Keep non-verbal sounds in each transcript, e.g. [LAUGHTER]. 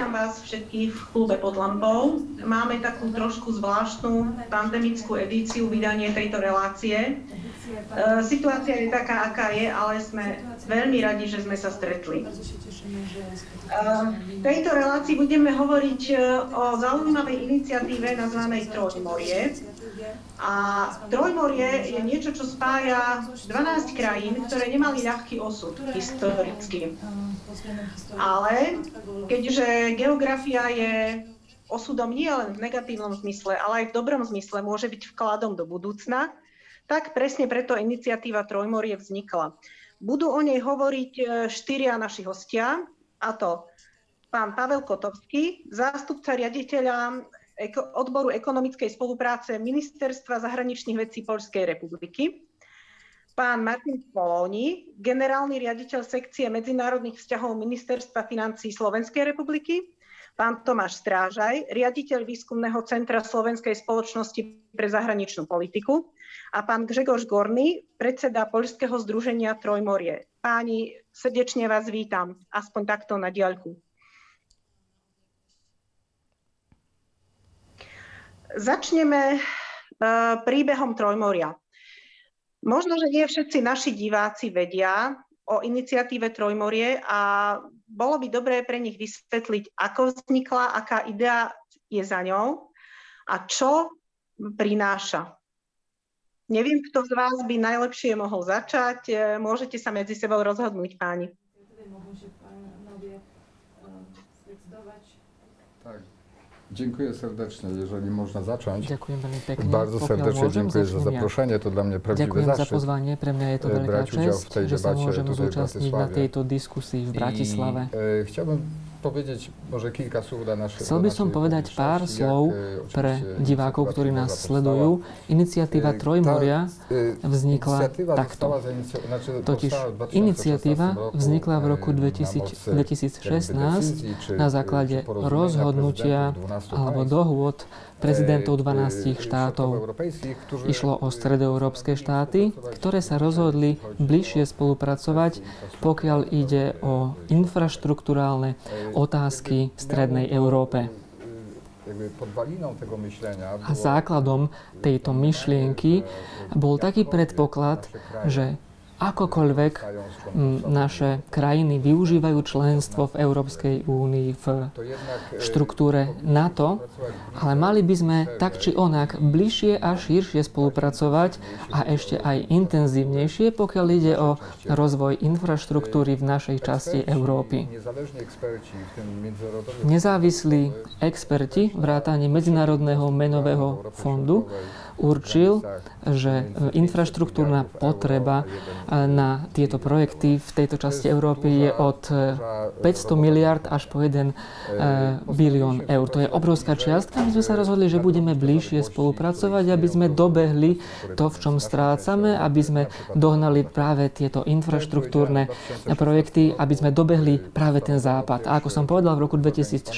vítam vás všetkých v klube pod lampou. Máme takú trošku zvláštnu pandemickú edíciu vydanie tejto relácie. E, situácia je taká, aká je, ale sme veľmi radi, že sme sa stretli. E, v tejto relácii budeme hovoriť e, o zaujímavej iniciatíve nazvanej Trojmorie. A Trojmorie je niečo, čo spája 12 krajín, ktoré nemali ľahký osud historicky. Ale keďže geografia je osudom nie len v negatívnom zmysle, ale aj v dobrom zmysle, môže byť vkladom do budúcna, tak presne preto iniciatíva Trojmorie vznikla. Budú o nej hovoriť e, štyria naši hostia, a to pán Pavel Kotovský, zástupca riaditeľa odboru ekonomickej spolupráce Ministerstva zahraničných vecí Poľskej republiky, pán Martin Polóni, generálny riaditeľ sekcie medzinárodných vzťahov Ministerstva financí Slovenskej republiky, pán Tomáš Strážaj, riaditeľ výskumného centra Slovenskej spoločnosti pre zahraničnú politiku a pán Grzegorz Gorný, predseda Poľského združenia Trojmorie. Páni, srdečne vás vítam, aspoň takto na diaľku. Začneme e, príbehom Trojmoria. Možno, že nie všetci naši diváci vedia o iniciatíve Trojmorie a bolo by dobré pre nich vysvetliť, ako vznikla, aká idea je za ňou a čo prináša. Neviem, kto z vás by najlepšie mohol začať. E, môžete sa medzi sebou rozhodnúť, páni. Dziękuję serdecznie, jeżeli można zacząć. Ďakujem veľmi pekne. Bardzo Pokiaľ serdecznie môžem, dziękuję za začnem ja. zaproszenie, to dla mnie prawdziwy Ďakujem za zaszczyt. pozvanie, pre mňa je to e, veľká brať udział w čest, tej že sa debacie môžem tutaj w zúčastniť na Bratysławie. tejto diskusii v Bratislave. I, e, chciałbym powiedzieć może kilka słów dla naszych Chcel by som povedať pár slov pre divákov, ktorí nás sledujú. Iniciatíva Trojmoria vznikla takto. Totiž iniciatíva vznikla v roku 2000, 2016 na základe rozhodnutia alebo dohôd prezidentov 12 štátov. Išlo o stredoeurópske štáty, ktoré sa rozhodli bližšie spolupracovať, pokiaľ ide o infraštruktúrálne otázky v Strednej Európe. A základom tejto myšlienky bol taký predpoklad, že akokoľvek naše krajiny využívajú členstvo v Európskej únii v štruktúre NATO, ale mali by sme tak či onak bližšie a širšie spolupracovať a ešte aj intenzívnejšie, pokiaľ ide o rozvoj infraštruktúry v našej časti Európy. Nezávislí experti vrátane Medzinárodného menového fondu určil, že infraštruktúrna potreba na tieto projekty v tejto časti Európy je od 500 miliard až po 1 bilión eur. To je obrovská čiastka. My sme sa rozhodli, že budeme bližšie spolupracovať, aby sme dobehli to, v čom strácame, aby sme dohnali práve tieto infraštruktúrne projekty, aby sme dobehli práve ten západ. A ako som povedal, v roku 2016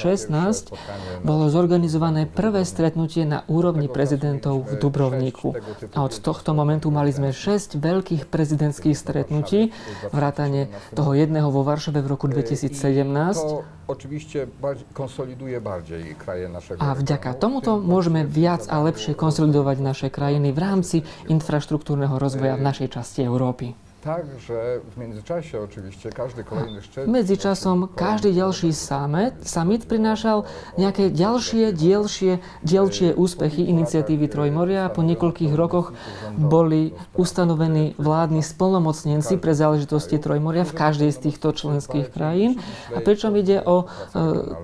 bolo zorganizované prvé stretnutie na úrovni prezidentov v Dubrovníku. A od tohto momentu mali sme 6 veľkých prezidentských stretnutí, vrátane toho jedného vo Varšave v roku 2017. A vďaka tomuto môžeme viac a lepšie konsolidovať naše krajiny v rámci infraštruktúrneho rozvoja v našej časti Európy. Takže v medzičasie oczywiście každý kolejný ščet... Medzičasom každý ďalší summit, summit prinášal nejaké ďalšie, dielšie, dielčie úspechy iniciatívy Trojmoria. Po niekoľkých rokoch boli ustanovení vládni splnomocnenci pre záležitosti Trojmoria v každej z týchto členských krajín. A pričom ide o e,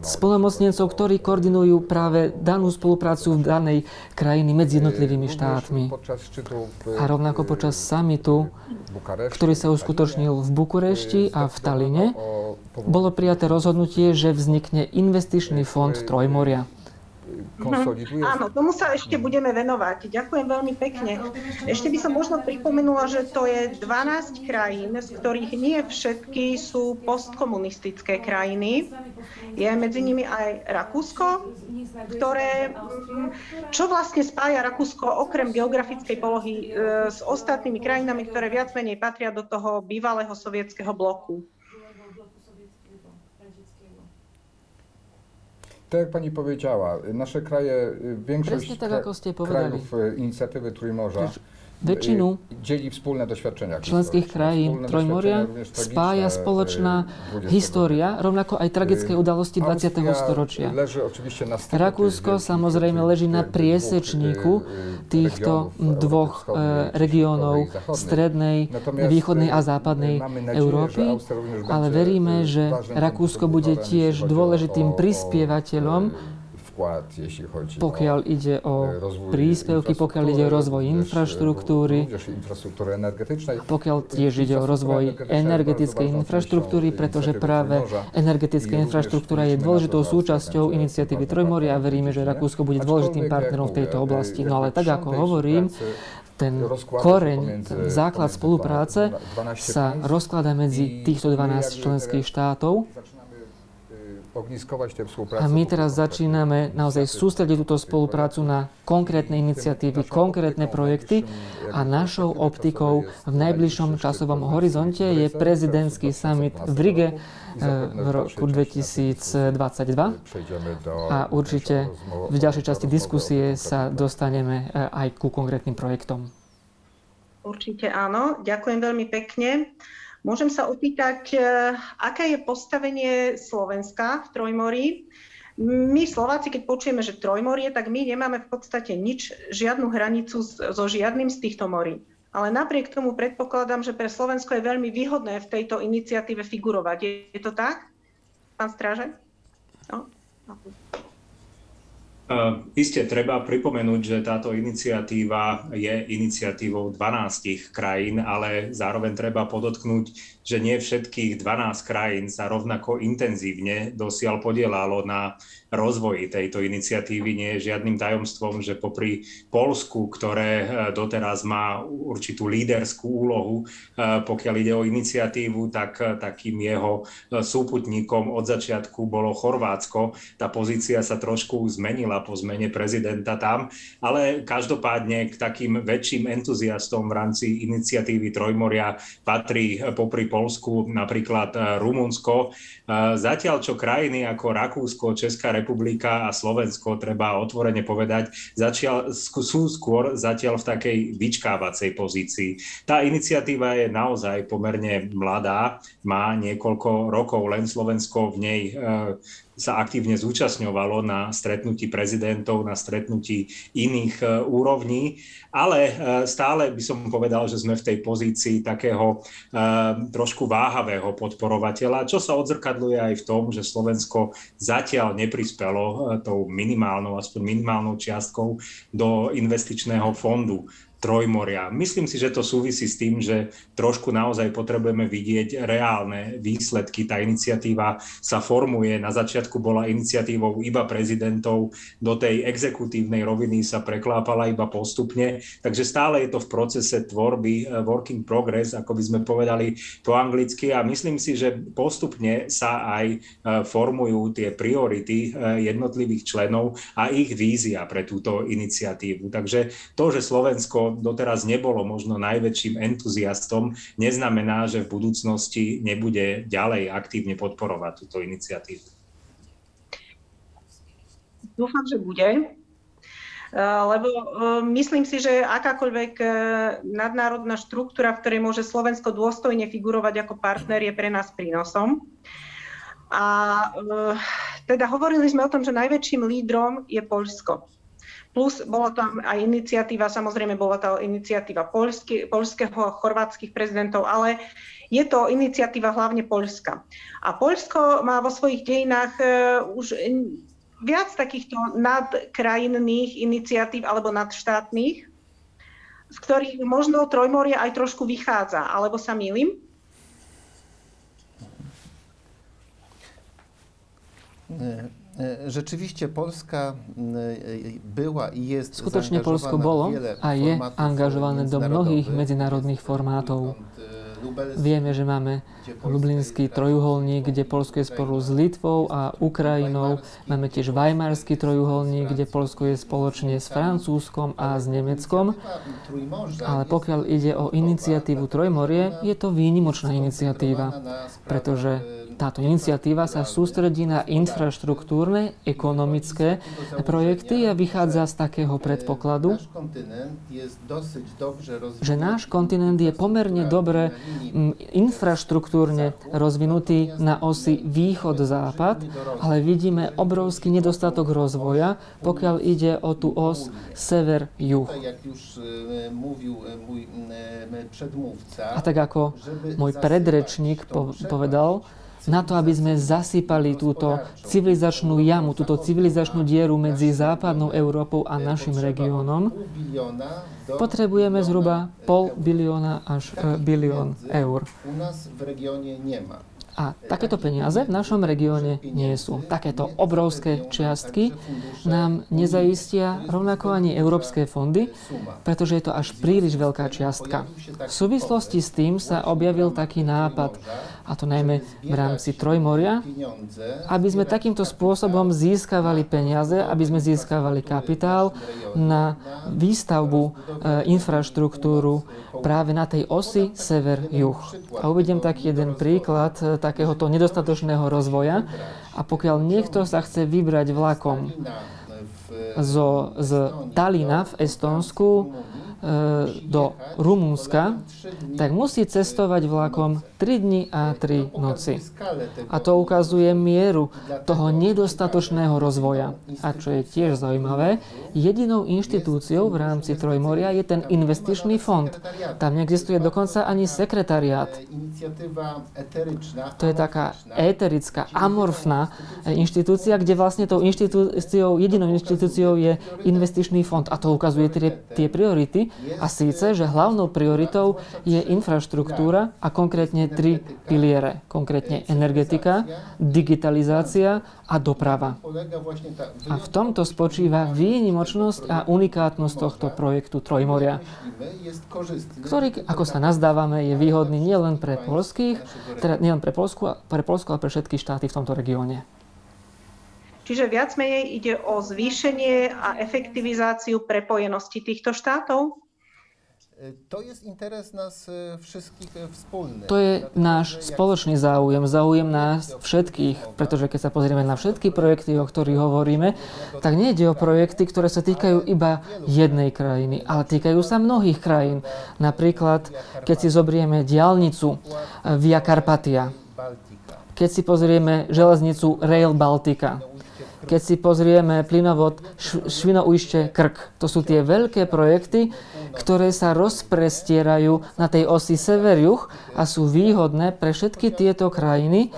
splnomocnencov, ktorí koordinujú práve danú spoluprácu v danej krajiny medzi jednotlivými štátmi. A rovnako počas summitu ktorý sa uskutočnil v Bukurešti a v Taline, bolo prijaté rozhodnutie, že vznikne investičný fond Trojmoria. Mhm. Áno, tomu sa ešte budeme venovať. Ďakujem veľmi pekne. Ešte by som možno pripomenula, že to je 12 krajín, z ktorých nie všetky sú postkomunistické krajiny. Je medzi nimi aj Rakúsko, ktoré, mm, čo vlastne spája Rakúsko okrem geografickej polohy e, s ostatnými krajinami, ktoré viac menej patria do toho bývalého sovietského bloku. Tak jak pani powiedziała, nasze kraje, y, większość Presne tak, kra- ako ste povedali. krajów y, inicjatywy Trójmorza Pretože Väčšinu členských krajín Trojmoria spája spoločná história, rovnako aj tragické udalosti 20. Austria storočia. Rakúsko samozrejme leží na priesečníku týchto dvoch regiónov strednej, východnej a západnej Európy, ale veríme, že Rakúsko bude tiež dôležitým prispievateľom, wkład, jeśli chodzi pokiaľ ide o e, rozwój príspevky, pokiaľ ide o rozvoj e, infraštruktúry, infrastruktury energetycznej. pokiaľ tiež ide o rozvoj energetickej infraštruktúry, pretože práve energetická infraštruktúra je dôležitou súčasťou iniciatívy Trojmoria a veríme, že Rakúsko bude dôležitým partnerom v tejto oblasti. No ale tak ako hovorím, ten koreň, ten základ spolupráce sa rozkladá medzi týchto 12 členských štátov a my teraz začíname naozaj sústrediť túto spoluprácu na konkrétne iniciatívy, konkrétne projekty a našou optikou v najbližšom časovom horizonte je prezidentský summit v Rige eh, v roku 2022 a určite v ďalšej časti diskusie sa dostaneme eh, aj ku konkrétnym projektom. Určite áno. Ďakujem veľmi pekne. Môžem sa opýtať, e, aké je postavenie Slovenska v Trojmorí? My Slováci, keď počujeme, že Trojmorie, tak my nemáme v podstate nič, žiadnu hranicu so žiadnym z týchto morí. Ale napriek tomu predpokladám, že pre Slovensko je veľmi výhodné v tejto iniciatíve figurovať. Je to tak, pán Stráže? No. Uh, Isté treba pripomenúť, že táto iniciatíva je iniciatívou 12 krajín, ale zároveň treba podotknúť, že nie všetkých 12 krajín sa rovnako intenzívne dosiaľ podielalo na rozvoji tejto iniciatívy. Nie je žiadnym tajomstvom, že popri Polsku, ktoré doteraz má určitú líderskú úlohu, pokiaľ ide o iniciatívu, tak takým jeho súputníkom od začiatku bolo Chorvátsko. Tá pozícia sa trošku zmenila po zmene prezidenta tam, ale každopádne k takým väčším entuziastom v rámci iniciatívy Trojmoria patrí popri Polsku napríklad Rumunsko. Zatiaľ, čo krajiny ako Rakúsko, Česká republika a Slovensko, treba otvorene povedať, začiaľ, sú skôr zatiaľ v takej vyčkávacej pozícii. Tá iniciatíva je naozaj pomerne mladá, má niekoľko rokov, len Slovensko v nej sa aktívne zúčastňovalo na stretnutí prezidentov, na stretnutí iných úrovní, ale stále by som povedal, že sme v tej pozícii takého trošku váhavého podporovateľa, čo sa odzrkadluje aj v tom, že Slovensko zatiaľ neprispelo tou minimálnou, aspoň minimálnou čiastkou do investičného fondu Trojmoria. Myslím si, že to súvisí s tým, že trošku naozaj potrebujeme vidieť reálne výsledky. Tá iniciatíva sa formuje, na začiatku bola iniciatívou iba prezidentov, do tej exekutívnej roviny sa preklápala iba postupne, takže stále je to v procese tvorby, working progress, ako by sme povedali po anglicky a myslím si, že postupne sa aj formujú tie priority jednotlivých členov a ich vízia pre túto iniciatívu. Takže to, že Slovensko doteraz nebolo možno najväčším entuziastom, neznamená, že v budúcnosti nebude ďalej aktívne podporovať túto iniciatívu. Dúfam, že bude, lebo myslím si, že akákoľvek nadnárodná štruktúra, v ktorej môže Slovensko dôstojne figurovať ako partner, je pre nás prínosom. A teda hovorili sme o tom, že najväčším lídrom je Poľsko. Plus bola tam aj iniciatíva, samozrejme bola to iniciatíva poľsky, poľského a chorvátskych prezidentov, ale je to iniciatíva hlavne Poľska. A Poľsko má vo svojich dejinách uh, už viac takýchto nadkrajinných iniciatív alebo nadštátnych, z ktorých možno Trojmorie aj trošku vychádza, alebo sa milím? Nie. Rzeczywiście Polska była i jest Skutočne Polsko bolo a je angažované do mnohých medzinárodných formátov. Vieme, že máme Lublinský trojuholník, kde Polsko je spolu s Litvou a Ukrajinou. Máme tiež Weimarský trojuholník, kde Polsko je spoločne s Francúzskom a s Nemeckom. Ale pokiaľ ide o iniciatívu Trojmorie, je to výnimočná iniciatíva, pretože táto iniciatíva sa sústredí na infraštruktúrne, ekonomické projekty a vychádza z takého predpokladu, že náš kontinent je pomerne dobre infraštruktúrne rozvinutý na osi východ-západ, ale vidíme obrovský nedostatok rozvoja, pokiaľ ide o tú os sever-juh. A tak ako môj predrečník povedal, na to, aby sme zasypali túto civilizačnú jamu, túto civilizačnú dieru medzi západnou Európou a našim regiónom, biliona, zhruba pol bilióna až e, bilión eur. A takéto peniaze v našom regióne nie sú. Takéto obrovské čiastky nám nezaistia rovnako ani európske fondy, pretože je to až príliš veľká čiastka. V súvislosti s tým sa objavil taký nápad, a to najmä v rámci Trojmoria, aby sme takýmto spôsobom získavali peniaze, aby sme získavali kapitál na výstavbu e, infraštruktúru práve na tej osi sever-juh. A uvediem taký jeden príklad e, takéhoto nedostatočného rozvoja. A pokiaľ niekto sa chce vybrať vlakom w zo, z Talina v Estónsku e, do Rumunska, tak musí cestovať vlakom 3 dni a 3 noci. A to ukazuje mieru toho nedostatočného rozvoja. A čo je tiež zaujímavé, jedinou inštitúciou v rámci Trojmoria je ten investičný fond. Tam neexistuje dokonca ani sekretariát. To je taká éterická, amorfná e, inštitúcia, kde vlastne tou inštitúciou, jedinou inštitúciou je investičný fond. A to ukazuje tie, tie priority. A síce, že hlavnou prioritou je infraštruktúra a konkrétne tri piliere. Konkrétne energetika, digitalizácia a doprava. A v tomto spočíva výnimočnosť a unikátnosť tohto projektu Trojmoria, ktorý, ako sa nazdávame, je výhodný nielen pre polských, teda nielen pre Polsku, pre Polsku, ale pre všetky štáty v tomto regióne. Čiže viac menej ide o zvýšenie a efektivizáciu prepojenosti týchto štátov? E, To e, e. To je náš spoločný záujem, záujem nás všetkých, pretože keď sa pozrieme na všetky projekty, o ktorých hovoríme, tak nejde o projekty, ktoré sa týkajú iba jednej krajiny, ale týkajú sa mnohých krajín. Napríklad, keď si zobrieme diálnicu eh, Via Carpatia, keď si pozrieme železnicu Rail Baltica, keď si pozrieme plynovod Švinoujšte Krk. To sú tie veľké projekty, ktoré sa rozprestierajú na tej osi sever-juh a sú výhodné pre všetky tieto krajiny,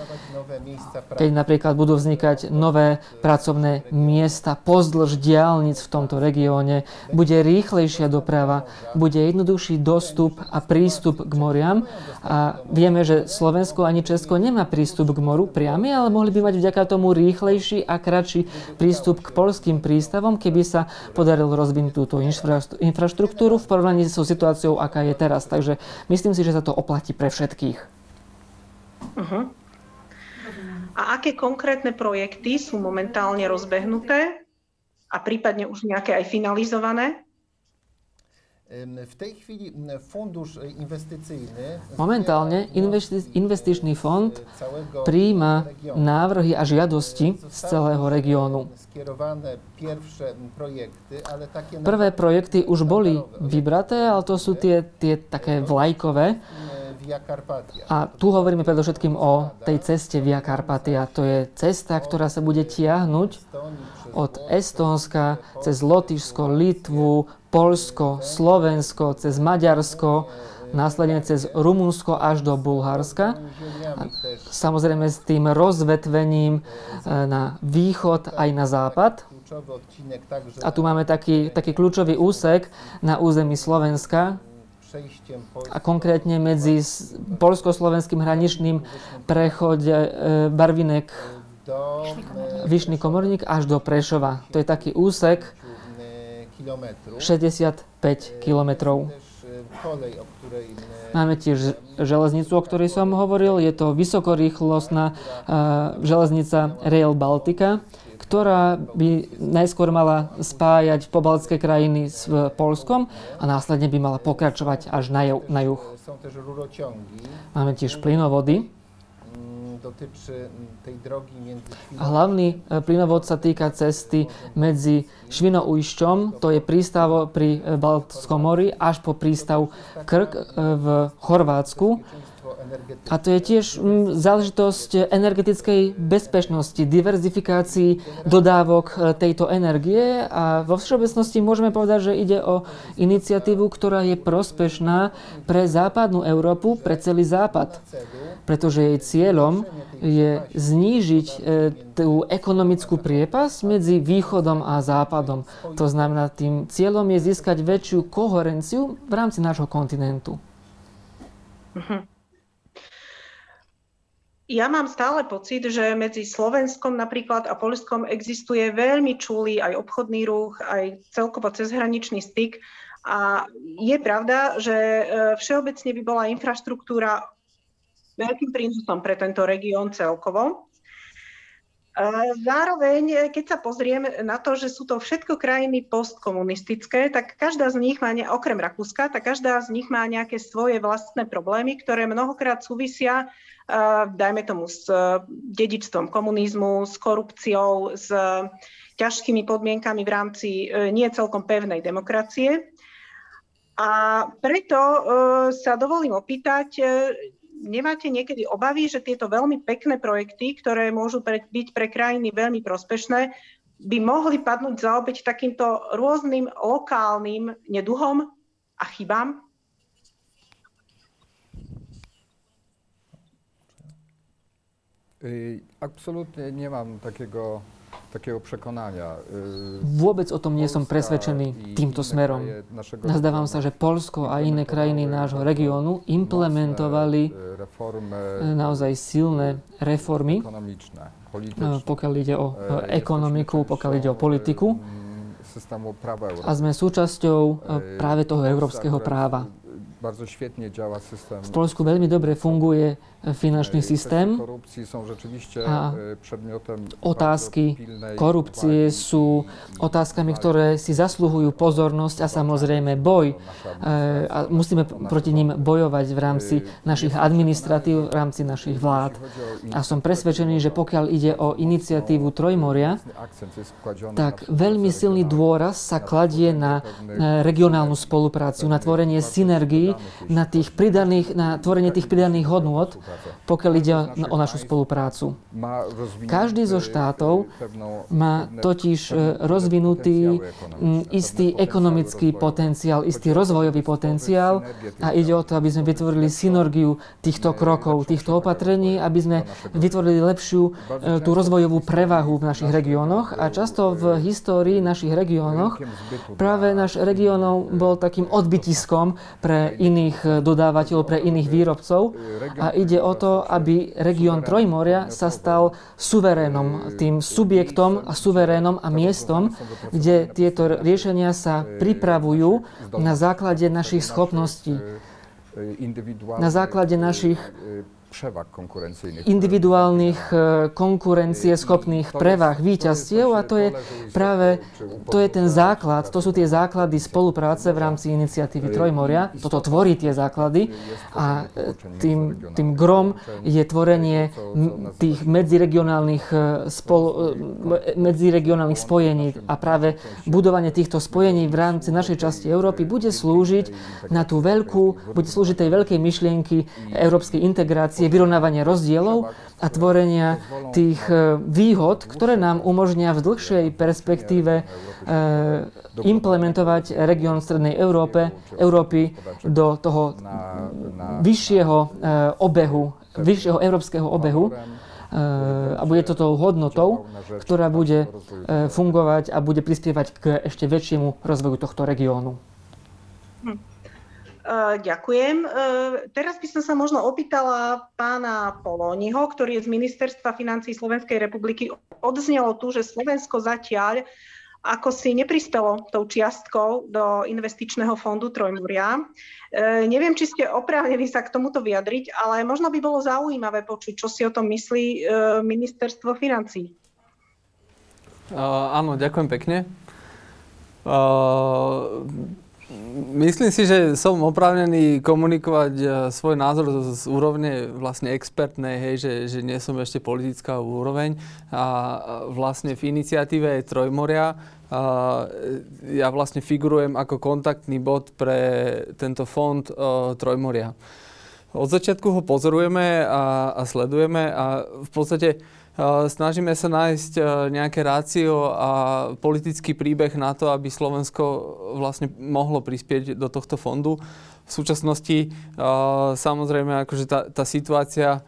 keď napríklad budú vznikať nové pracovné miesta pozdĺž diálnic v tomto regióne, bude rýchlejšia doprava, bude jednoduchší dostup a prístup k moriam. A vieme, že Slovensko ani Česko nemá prístup k moru priamy, ale mohli by mať vďaka tomu rýchlejší a kratší prístup k polským prístavom, keby sa podarilo rozvinúť túto infra- infraštruktúru v porovnaní so situáciou, aká je teraz. Takže myslím si, že sa to oplatí pre všetkých. Uh-huh. A aké konkrétne projekty sú momentálne rozbehnuté a prípadne už nejaké aj finalizované? W tej chwili m, fundusz e, inwestycyjny Momentálne investi- investičný fond e, całego príjma návrhy a žiadosti z celého regiónu. Prvé projekty už boli vybraté, ale to sú tie, tie také vlajkové. A tu hovoríme predovšetkým o tej ceste Via Carpatia. To je cesta, ktorá sa bude tiahnuť od Estónska cez Lotyšsko, Litvu, Polsko, Slovensko, cez Maďarsko, následne cez Rumunsko až do Bulharska. też Samozrejme s tým rozvetvením e, na východ aj na západ. A tu máme taký, taký kľúčový úsek na území Slovenska a konkrétne medzi polsko-slovenským hraničným prechode e, Barvinek Vyšný Komorník až do Prešova. To je taký úsek e, kilometrów. 65 kilometrov. Máme tiež železnicu, o ktorej som hovoril. Je to vysokorýchlostná e, železnica Rail Baltica, ktorá by najskôr mala spájať pobaltské krajiny s e, Polskom a následne by mala pokračovať až na, ju, na juh. Máme tiež plynovody, A hlavný plynovod sa týka cesty medzi Švinoujšťom, to je prístav pri Baltskom mori, až po prístav Krk v Chorvátsku. A to je tiež mm, záležitosť energetickej bezpečnosti, diverzifikácii dodávok e, tejto energie a vo všeobecnosti môžeme povedať, že ide o iniciatívu, ktorá je prospešná pre západnú Európu, pre celý západ. Pretože jej cieľom je znížiť e, tú ekonomickú priepas medzi východom a západom. To znamená, tým cieľom je získať väčšiu koherenciu v rámci nášho kontinentu. Uh-huh. Ja mám stále pocit, že medzi Slovenskom napríklad a Polskom existuje veľmi čulý aj obchodný ruch, aj celkovo cezhraničný styk. A je pravda, že e, všeobecne by bola infraštruktúra veľkým prínosom pre tento región celkovo. Zároveň, keď sa pozrieme na to, že sú to všetko krajiny postkomunistické, tak každá z nich má, okrem Rakúska, tak každá z nich má nejaké svoje vlastné problémy, ktoré mnohokrát súvisia dajme tomu s e, dedičstvom komunizmu, s korupciou, s ťažkými podmienkami v rámci e, nie celkom pevnej demokracie. A preto e, sa dovolím opýtať, nemáte niekedy obavy, že tieto veľmi pekné projekty, ktoré môžu byť pre krajiny veľmi prospešné, by mohli padnúť za obeď takýmto rôznym lokálnym neduhom a chybám? Absolutnie nie mam takiego. Vôbec o tom nie som presvedčený týmto smerom. Nazdávam sa, že Polsko a iné krajiny nášho regiónu implementovali naozaj silné reformy, pokiaľ ide o ekonomiku, pokiaľ ide o politiku. A sme súčasťou práve toho európskeho práva. W Polsku veľmi dobre funguje finančný systém. A otázky korupcie sú otázkami, ktoré si zasluhujú pozornosť a samozrejme boj. A musíme proti ním bojovať v rámci našich administratív, v rámci našich vlád. A som presvedčený, že pokiaľ ide o iniciatívu Trojmoria, tak veľmi silný dôraz sa kladie na regionálnu spoluprácu, na tvorenie synergií, na, tých pridaných, na tvorenie tých pridaných hodnôt, pokiaľ ide o našu spoluprácu. Každý zo štátov má totiž e, rozvinutý istý ekonomický potenciál, istý rozvojový potenciál a ide o to, aby sme vytvorili synergiu týchto krokov, týchto opatrení, aby sme vytvorili lepšiu e, tú rozvojovú prevahu v našich regiónoch a často v histórii našich regiónoch práve náš regiónov bol takým odbytiskom pre iných e, dodávateľov, pre iných výrobcov a ide o to, aby región Trojmoria sa stal suverénom, tým subjektom a suverénom a miestom, kde tieto riešenia sa pripravujú na základe našich schopností, na základe našich przewag konkurencyjnych. Individuálnych e, konkurencieschopných prevah, víťazstiev a to je práve to je ten základ, to sú tie základy spolupráce v rámci iniciatívy Trojmoria. Toto tvorí tie základy. a e, tým, tým grom je tvorenie tých medziregionálnych, e, spol, medziregionálnych spojení a práve budovanie týchto spojení v rámci našej časti Európy bude slúžiť na tú veľkú, bude slúžiť tej veľkej myšlienky európskej integrácie integrácie, vyrovnávania rozdielov a tvorenia tých e, výhod, ktoré nám umožnia v dlhšej perspektíve e, implementovať región Strednej Európe, Európy do toho vyššieho e, obehu, vyššieho európskeho obehu a bude to tou hodnotou, ktorá bude fungovať a bude prispievať k ešte väčšiemu rozvoju tohto regiónu. Hm. Uh, ďakujem. Uh, teraz by som sa možno opýtala pána Polóniho, ktorý je z Ministerstva financí Slovenskej republiky. Odznelo tu, že Slovensko zatiaľ ako si neprispelo tou čiastkou do investičného fondu Trojmuria. Uh, neviem, či ste oprávnení sa k tomuto vyjadriť, ale možno by bolo zaujímavé počuť, čo si o tom myslí Ministerstvo financí. áno, ďakujem pekne. Myslím si, že som oprávnený komunikovať uh, svoj názor z, z úrovne vlastne expertnej, hej, že, že nie som ešte politická úroveň a vlastne v iniciatíve Trojmoria uh, ja vlastne figurujem ako kontaktný bod pre tento fond uh, Trojmoria. Od začiatku ho pozorujeme a, a sledujeme a v podstate Snažíme sa nájsť nejaké rácio a politický príbeh na to, aby Slovensko vlastne mohlo prispieť do tohto fondu. V súčasnosti samozrejme akože tá, tá situácia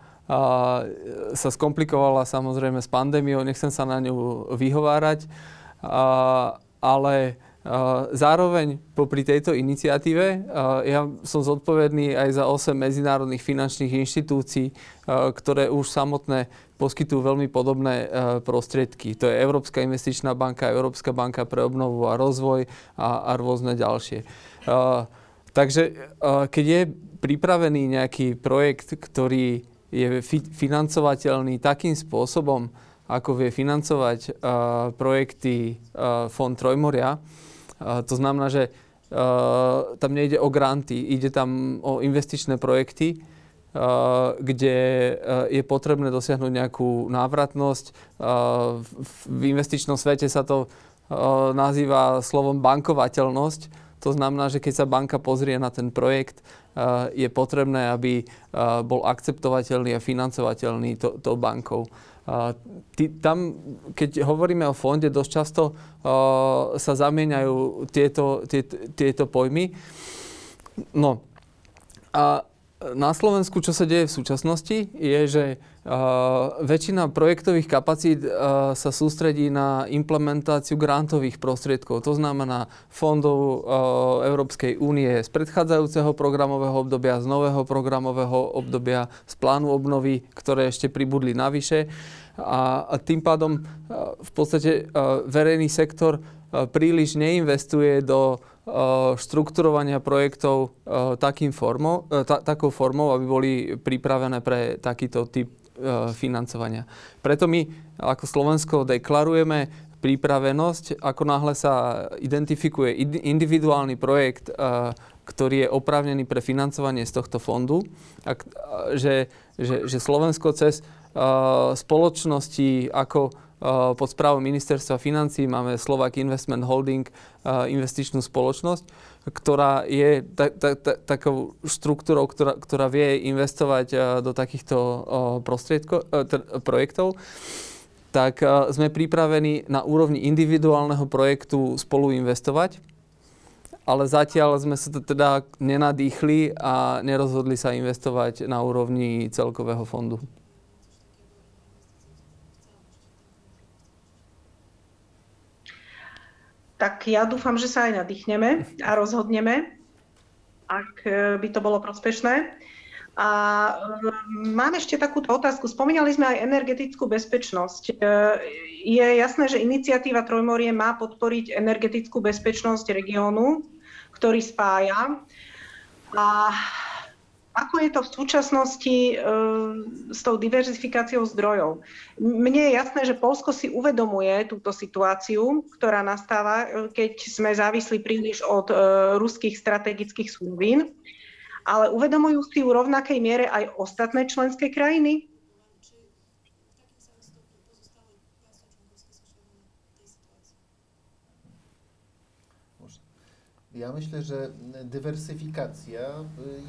sa skomplikovala samozrejme s pandémiou, nechcem sa na ňu vyhovárať, ale Zároveň popri tejto iniciatíve ja som zodpovedný aj za 8 medzinárodných finančných inštitúcií, ktoré už samotné poskytujú veľmi podobné prostriedky. To je Európska investičná banka, Európska banka pre obnovu a rozvoj a, a rôzne ďalšie. Takže keď je pripravený nejaký projekt, ktorý je financovateľný takým spôsobom, ako vie financovať projekty Fond Trojmoria, to znamená, že tam nejde o granty, ide tam o investičné projekty, kde je potrebné dosiahnuť nejakú návratnosť. V investičnom svete sa to nazýva slovom bankovateľnosť. To znamená, že keď sa banka pozrie na ten projekt, je potrebné, aby bol akceptovateľný a financovateľný tou bankou. Ty, tam, keď hovoríme o fonde, dosť často sa zamieňajú tieto, tie, tieto pojmy. No a na Slovensku, čo sa deje v súčasnosti, je, že uh, väčšina projektových kapacít uh, sa sústredí na implementáciu grantových prostriedkov. To znamená fondov uh, Európskej únie z predchádzajúceho programového obdobia, z nového programového obdobia, z plánu obnovy, ktoré ešte pribudli navyše. A, a tým pádom uh, v podstate uh, verejný sektor uh, príliš neinvestuje do štrukturovania projektov takým formou, ta, takou formou, aby boli pripravené pre takýto typ financovania. Preto my ako Slovensko deklarujeme pripravenosť, ako náhle sa identifikuje individuálny projekt, ktorý je oprávnený pre financovanie z tohto fondu, že, že, že Slovensko cez spoločnosti ako pod správou ministerstva financí máme Slovak Investment Holding, investičnú spoločnosť, ktorá je ta, ta, ta, takou štruktúrou, ktorá, ktorá vie investovať do takýchto projektov tak sme pripravení na úrovni individuálneho projektu spolu investovať, ale zatiaľ sme sa teda nenadýchli a nerozhodli sa investovať na úrovni celkového fondu. Tak ja dúfam, že sa aj nadýchneme a rozhodneme, ak e, by to bolo prospešné. A e, mám ešte takúto otázku. Spomínali sme aj energetickú bezpečnosť. E, je jasné, že iniciatíva Trojmorie má podporiť energetickú bezpečnosť regiónu, ktorý spája. A ako je to v súčasnosti e, s tou diverzifikáciou zdrojov? Mne je jasné, že Polsko si uvedomuje túto situáciu, ktorá nastáva, e, keď sme závisli príliš od e, ruských strategických súrovín, ale uvedomujú si v rovnakej miere aj ostatné členské krajiny? Ja myślę, że dywersyfikacja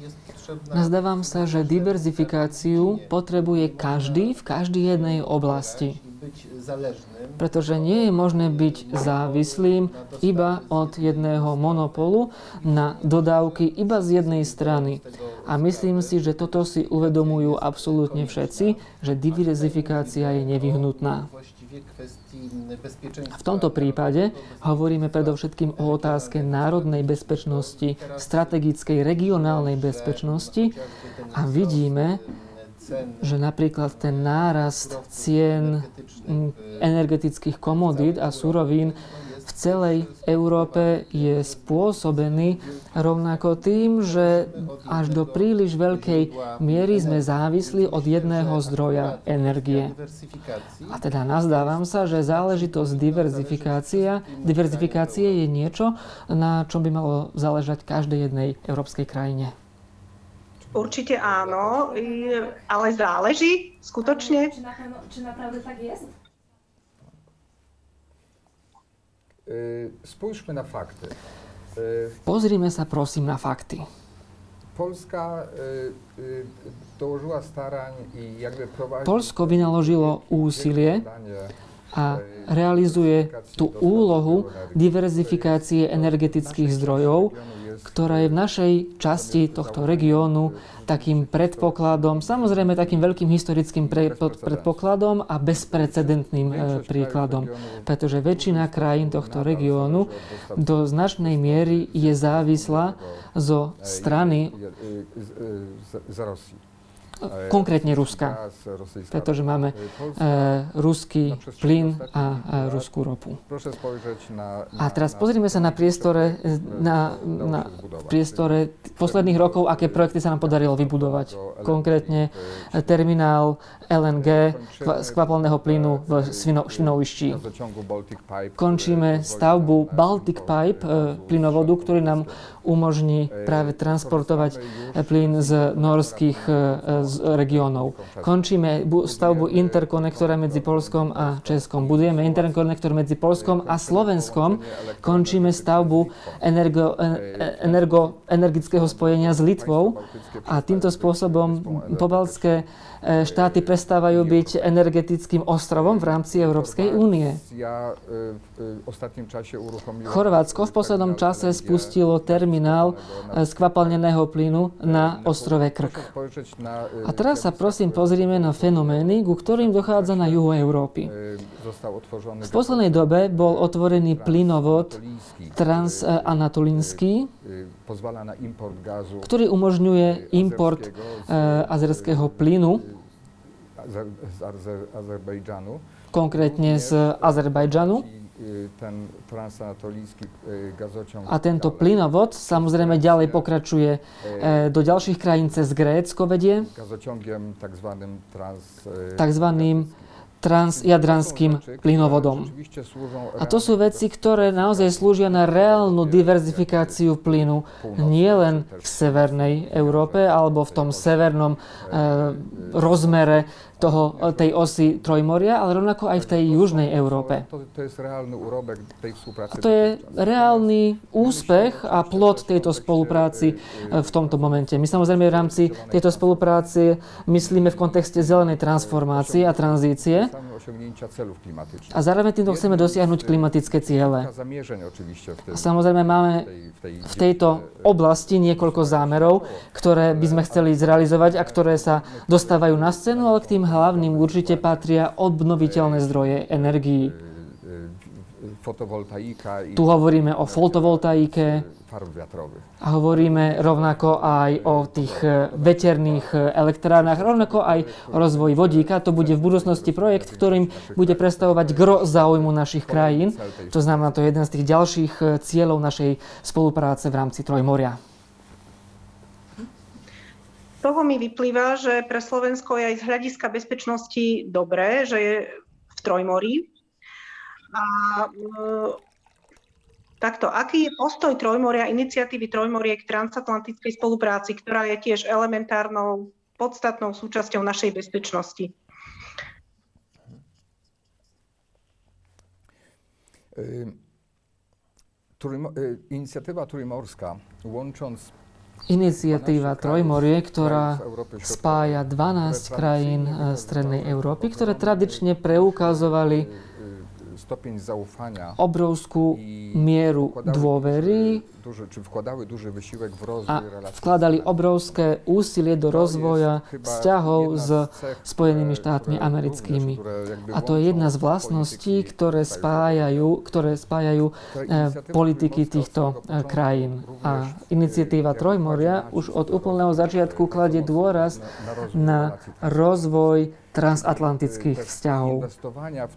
jest potrzebna... Nazdávam sa, že diverzifikáciu potrebuje každý v každej jednej oblasti. Pretože nie je možné byť závislým iba od jedného monopolu na dodávky iba z jednej strany. A myslím si, že toto si uvedomujú absolútne všetci, že diverzifikácia je nevyhnutná. V tomto prípade hovoríme predovšetkým o otázke národnej bezpečnosti, strategickej regionálnej bezpečnosti a vidíme, že napríklad ten nárast cien energetických komodít a surovín v celej Európe je spôsobený rovnako tým, že až do príliš veľkej miery sme závisli od jedného zdroja energie. A teda nazdávam sa, že záležitosť diverzifikácia, diverzifikácie je niečo, na čom by malo záležať každej jednej európskej krajine. Určite áno, ale záleží skutočne. Czy naprawdę tak jest? Y, Spójrzmy na fakty. Y, Pozrime sa prosím na fakty. Polska y, dołożyła starań i jakby prowadzi... Polsko vynaložilo úsilie a realizuje tú úlohu diverzifikácie energetických zdrojov, ktorá je v našej časti tohto regiónu takým predpokladom, samozrejme takým veľkým historickým pre, predpokladom a bezprecedentným e, príkladom. Pretože väčšina krajín tohto regiónu do značnej miery je závislá zo strany, konkrétne Ruska. Pretože máme e, ruský plyn a e, ruskú ropu. A teraz pozrime sa na priestore, e, na, na priestore posledných rokov, aké projekty sa nám podarilo vybudovať. Konkrétne terminál LNG kva- skvapalného plynu v Svino, Švinovišti. Končíme stavbu Baltic Pipe, plynovodu, ktorý nám umožní práve transportovať plyn z norských z regiónov. Končíme bu- stavbu interkonektora medzi Polskom a Českom. Budujeme interkonektor medzi Polskom a Slovenskom. Končíme stavbu energo, e- e- energo, energického spojenia s Litvou a týmto spôsobom pobaltské e, štáty prestávajú byť energetickým ostrovom v rámci Európskej únie. Uruchomiłem... Chorvátsko v poslednom čase spustilo terminál e, skvapalneného plynu na ostrove Krk. A teraz sa prosím pozrime na fenomény, ku ktorým dochádza na juhu Európy. V poslednej dobe bol otvorený plynovod transanatolínsky, ktorý umožňuje import e, azerského plynu, konkrétne z Azerbajdžanu. Ten transanatolijski y, gazociąg... A tento plynovod samozrejme ďalej pokračuje e, do ďalších krajín cez Grécko vedie, gazociągiem tak trans... y, takzvaným transjadranským plynovodom. A to sú veci, ktoré naozaj slúžia na reálnu diverzifikáciu plynu nie len v severnej Európe alebo v tom severnom e, rozmere toho, tej osy Trojmoria, ale rovnako aj v tej južnej Európe. A to je reálny úspech a plod tejto spolupráci e, v tomto momente. My samozrejme v rámci tejto spolupráci myslíme v kontexte zelenej transformácie a tranzície a zároveň týmto chceme dosiahnuť klimatické ciele. A samozrejme máme v tejto oblasti niekoľko zámerov, ktoré by sme chceli zrealizovať a ktoré sa dostávajú na scénu, ale k tým hlavným určite patria obnoviteľné zdroje energií. Tu hovoríme o fotovoltaike a hovoríme rovnako aj o tých e, veterných e, elektrárnach, rovnako aj o rozvoji vodíka. To bude v budúcnosti projekt, ktorým bude predstavovať gro záujmu našich krajín. To znamená, to je jeden z tých ďalších e, cieľov našej spolupráce v rámci Trojmoria. Toho mi vyplýva, že pre Slovensko je aj z hľadiska bezpečnosti dobré, že je v Trojmorí. A e, takto, aký je postoj Trojmoria, iniciatívy Trojmorie k transatlantickej spolupráci, ktorá je tiež elementárnou, podstatnou súčasťou našej bezpečnosti? Y, Inicjatywa trójmorska, łącząc Iniciatíva Trojmorie, ktorá spája 12 które krajín tradycyjnie e, Strednej Európy, ktoré tradične preukazovali stopień zaufania obrovskú i mieru dôvery duży, czy wkładały duży wysiłek w a rozwój relacji. vkladali obrovské úsilie do rozvoja vzťahov s z Spojenými štátmi americkými. A to je jedna z vlastností, ktoré spájajú, ktoré spájajú politiky týchto krajín. A iniciatíva Trojmoria už od úplného začiatku kladie dôraz na rozvoj transatlantických te vzťahov. Inwestowania w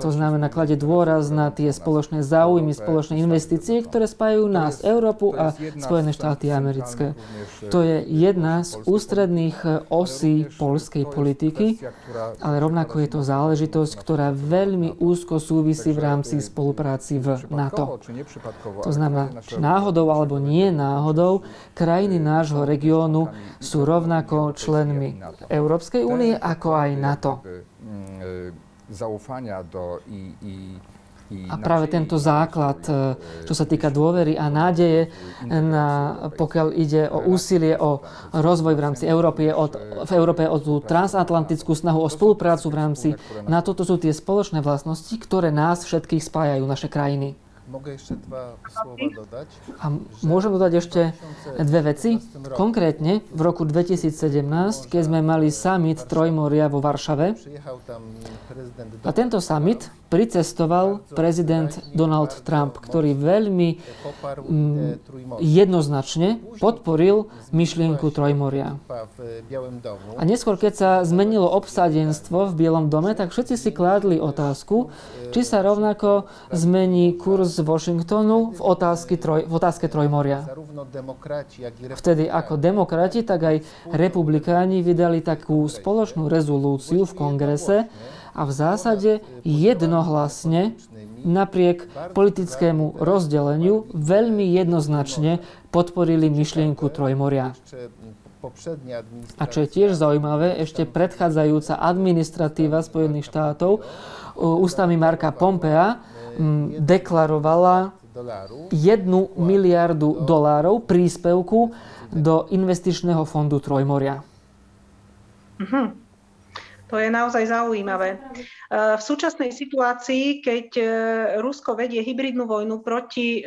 to, znamená, kladie dôraz na tie spoločné záujmy, spoločné investície, ktoré spájajú nás, Európu a Spojené štáty americké. To je jedna z ústredných e, osí poľskej politiky, ale rovnako je to záležitosť, ktorá veľmi úzko súvisí v rámci spolupráci v NATO. To znamená, či náhodou alebo nie náhodou, krajiny nášho regiónu sú rovnako členmi Európskej únie ako aj NATO. Zaufania do i, i A práve tento základ, e, čo sa týka dôvery a nádeje, na, pokiaľ ide o úsilie o rozvoj v rámci Európy, od, v Európe o tú transatlantickú snahu o spoluprácu v rámci NATO, to sú tie spoločné vlastnosti, ktoré nás všetkých spájajú, naše krajiny. Mogę jeszcze dwa słowa dodać. A môžem dodať ešte dve veci. Konkrétne v roku 2017, keď sme mali summit Trojmoria vo Varšave, Przyjechał tam prezydent a tento summit pricestoval prezident Donald Trump, ktorý veľmi mm, jednoznačne podporil myšlienku Trojmoria. A neskôr, keď sa zmenilo obsadenstvo v Bielom dome, tak všetci si kládli otázku, či sa rovnako zmení kurz Washingtonu v, otázky troj, v otázke Trojmoria. Vtedy ako demokrati, tak aj republikáni vydali takú spoločnú rezolúciu v kongrese a v zásade jednohlasne napriek politickému rozdeleniu veľmi jednoznačne podporili myšlienku Trojmoria. A čo je tiež zaujímavé, ešte predchádzajúca administratíva Spojených štátov u- ústami Marka Pompea deklarovala 1 miliardu dolárov príspevku do investičného fondu Trojmoria. To je naozaj zaujímavé. E, V súčasnej situácii, keď e, Rusko vedie hybridnú vojnu proti e,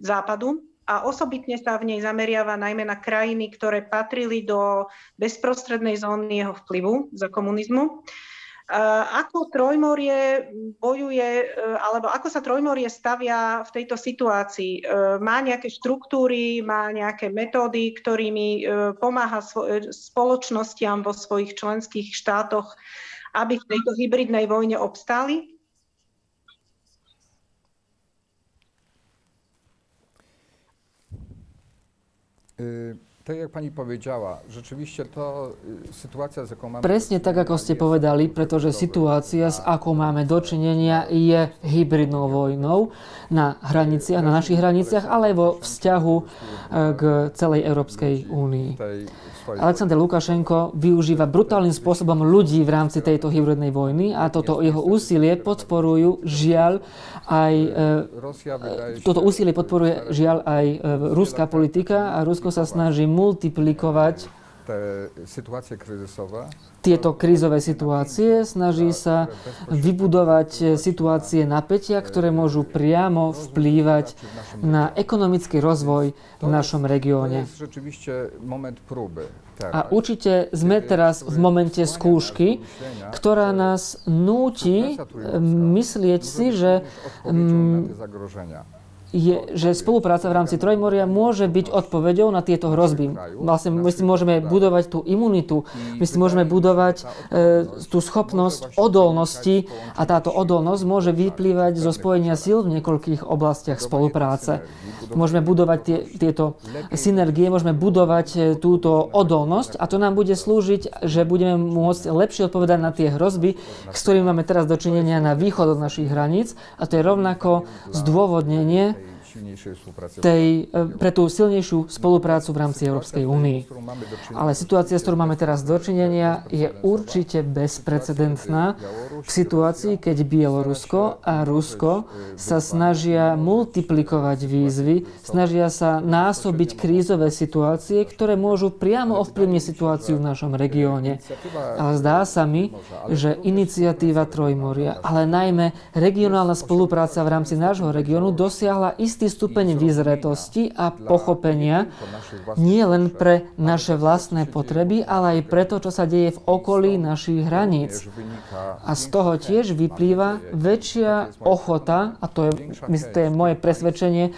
Západu a osobitne sa v nej zameriava najmä na krajiny, ktoré patrili do bezprostrednej zóny jeho vplyvu za komunizmu, ako Trojmorie bojuje, alebo ako sa Trojmorie stavia v tejto situácii? Má nejaké štruktúry, má nejaké metódy, ktorými pomáha spoločnostiam vo svojich členských štátoch, aby v tejto hybridnej vojne obstáli? Y, Tak jak pani powiedziała, rzeczywiście to sytuacja, z jaką mamy... Presne tak, ako ste povedali, pretože situácia, s akou máme dočinenia, je hybridnou vojnou na hraniciach, na našich hraniciach, ale aj vo vzťahu k celej Európskej únii. Alexander Lukašenko využíva brutálnym spôsobom ľudí v rámci tejto hybridnej vojny a toto jeho úsilie podporujú žiaľ aj e, wydaje się... toto úsilie podporuje žiaľ aj e, ruská politika a Rusko sa snaží multiplikovať te sytuacje kryzysowe. tieto krízové situácie, snaží sa vybudovať e, situácie napätia, ktoré môžu priamo vplývať na ekonomický rozvoj v našom regióne. A určite sme teraz v momente skúšky, ktorá nás núti myslieť si, že. Je, že spolupráca v rámci Trojmoria môže byť odpoveďou na tieto hrozby. Vlastne my si môžeme budovať tú imunitu, my si môžeme budovať e, tú schopnosť odolnosti a táto odolnosť môže vyplývať zo spojenia síl v niekoľkých oblastiach spolupráce. Môžeme budovať tie, tieto synergie, môžeme budovať e, túto odolnosť a to nám bude slúžiť, že budeme môcť lepšie odpovedať na tie hrozby, s ktorými máme teraz dočinenia na východ od našich hraníc a to je rovnako zdôvodnenie tej e, pre tú silnejšiu spoluprácu v rámci Európskej czynienia Ale situácia, s ktorou máme teraz dočinenia, je určite bezprecedentná. v situácii, keď Bielorusko a Rusko sa snažia multiplikovať výzvy, snažia sa násobiť krízové situácie, ktoré môžu priamo ovplyvniť situáciu v našom regióne. Ale zdá sa mi, že iniciatíva Trojmoria, ale najmä regionálna spolupráca v rámci nášho regiónu dosiahla istý stupeň vyzretosti a pochopenia nie len pre naše vlastné potreby, ale aj pre to, čo sa deje v okolí našich hraníc. A z toho tiež vyplýva väčšia ochota, a to je, to je moje presvedčenie,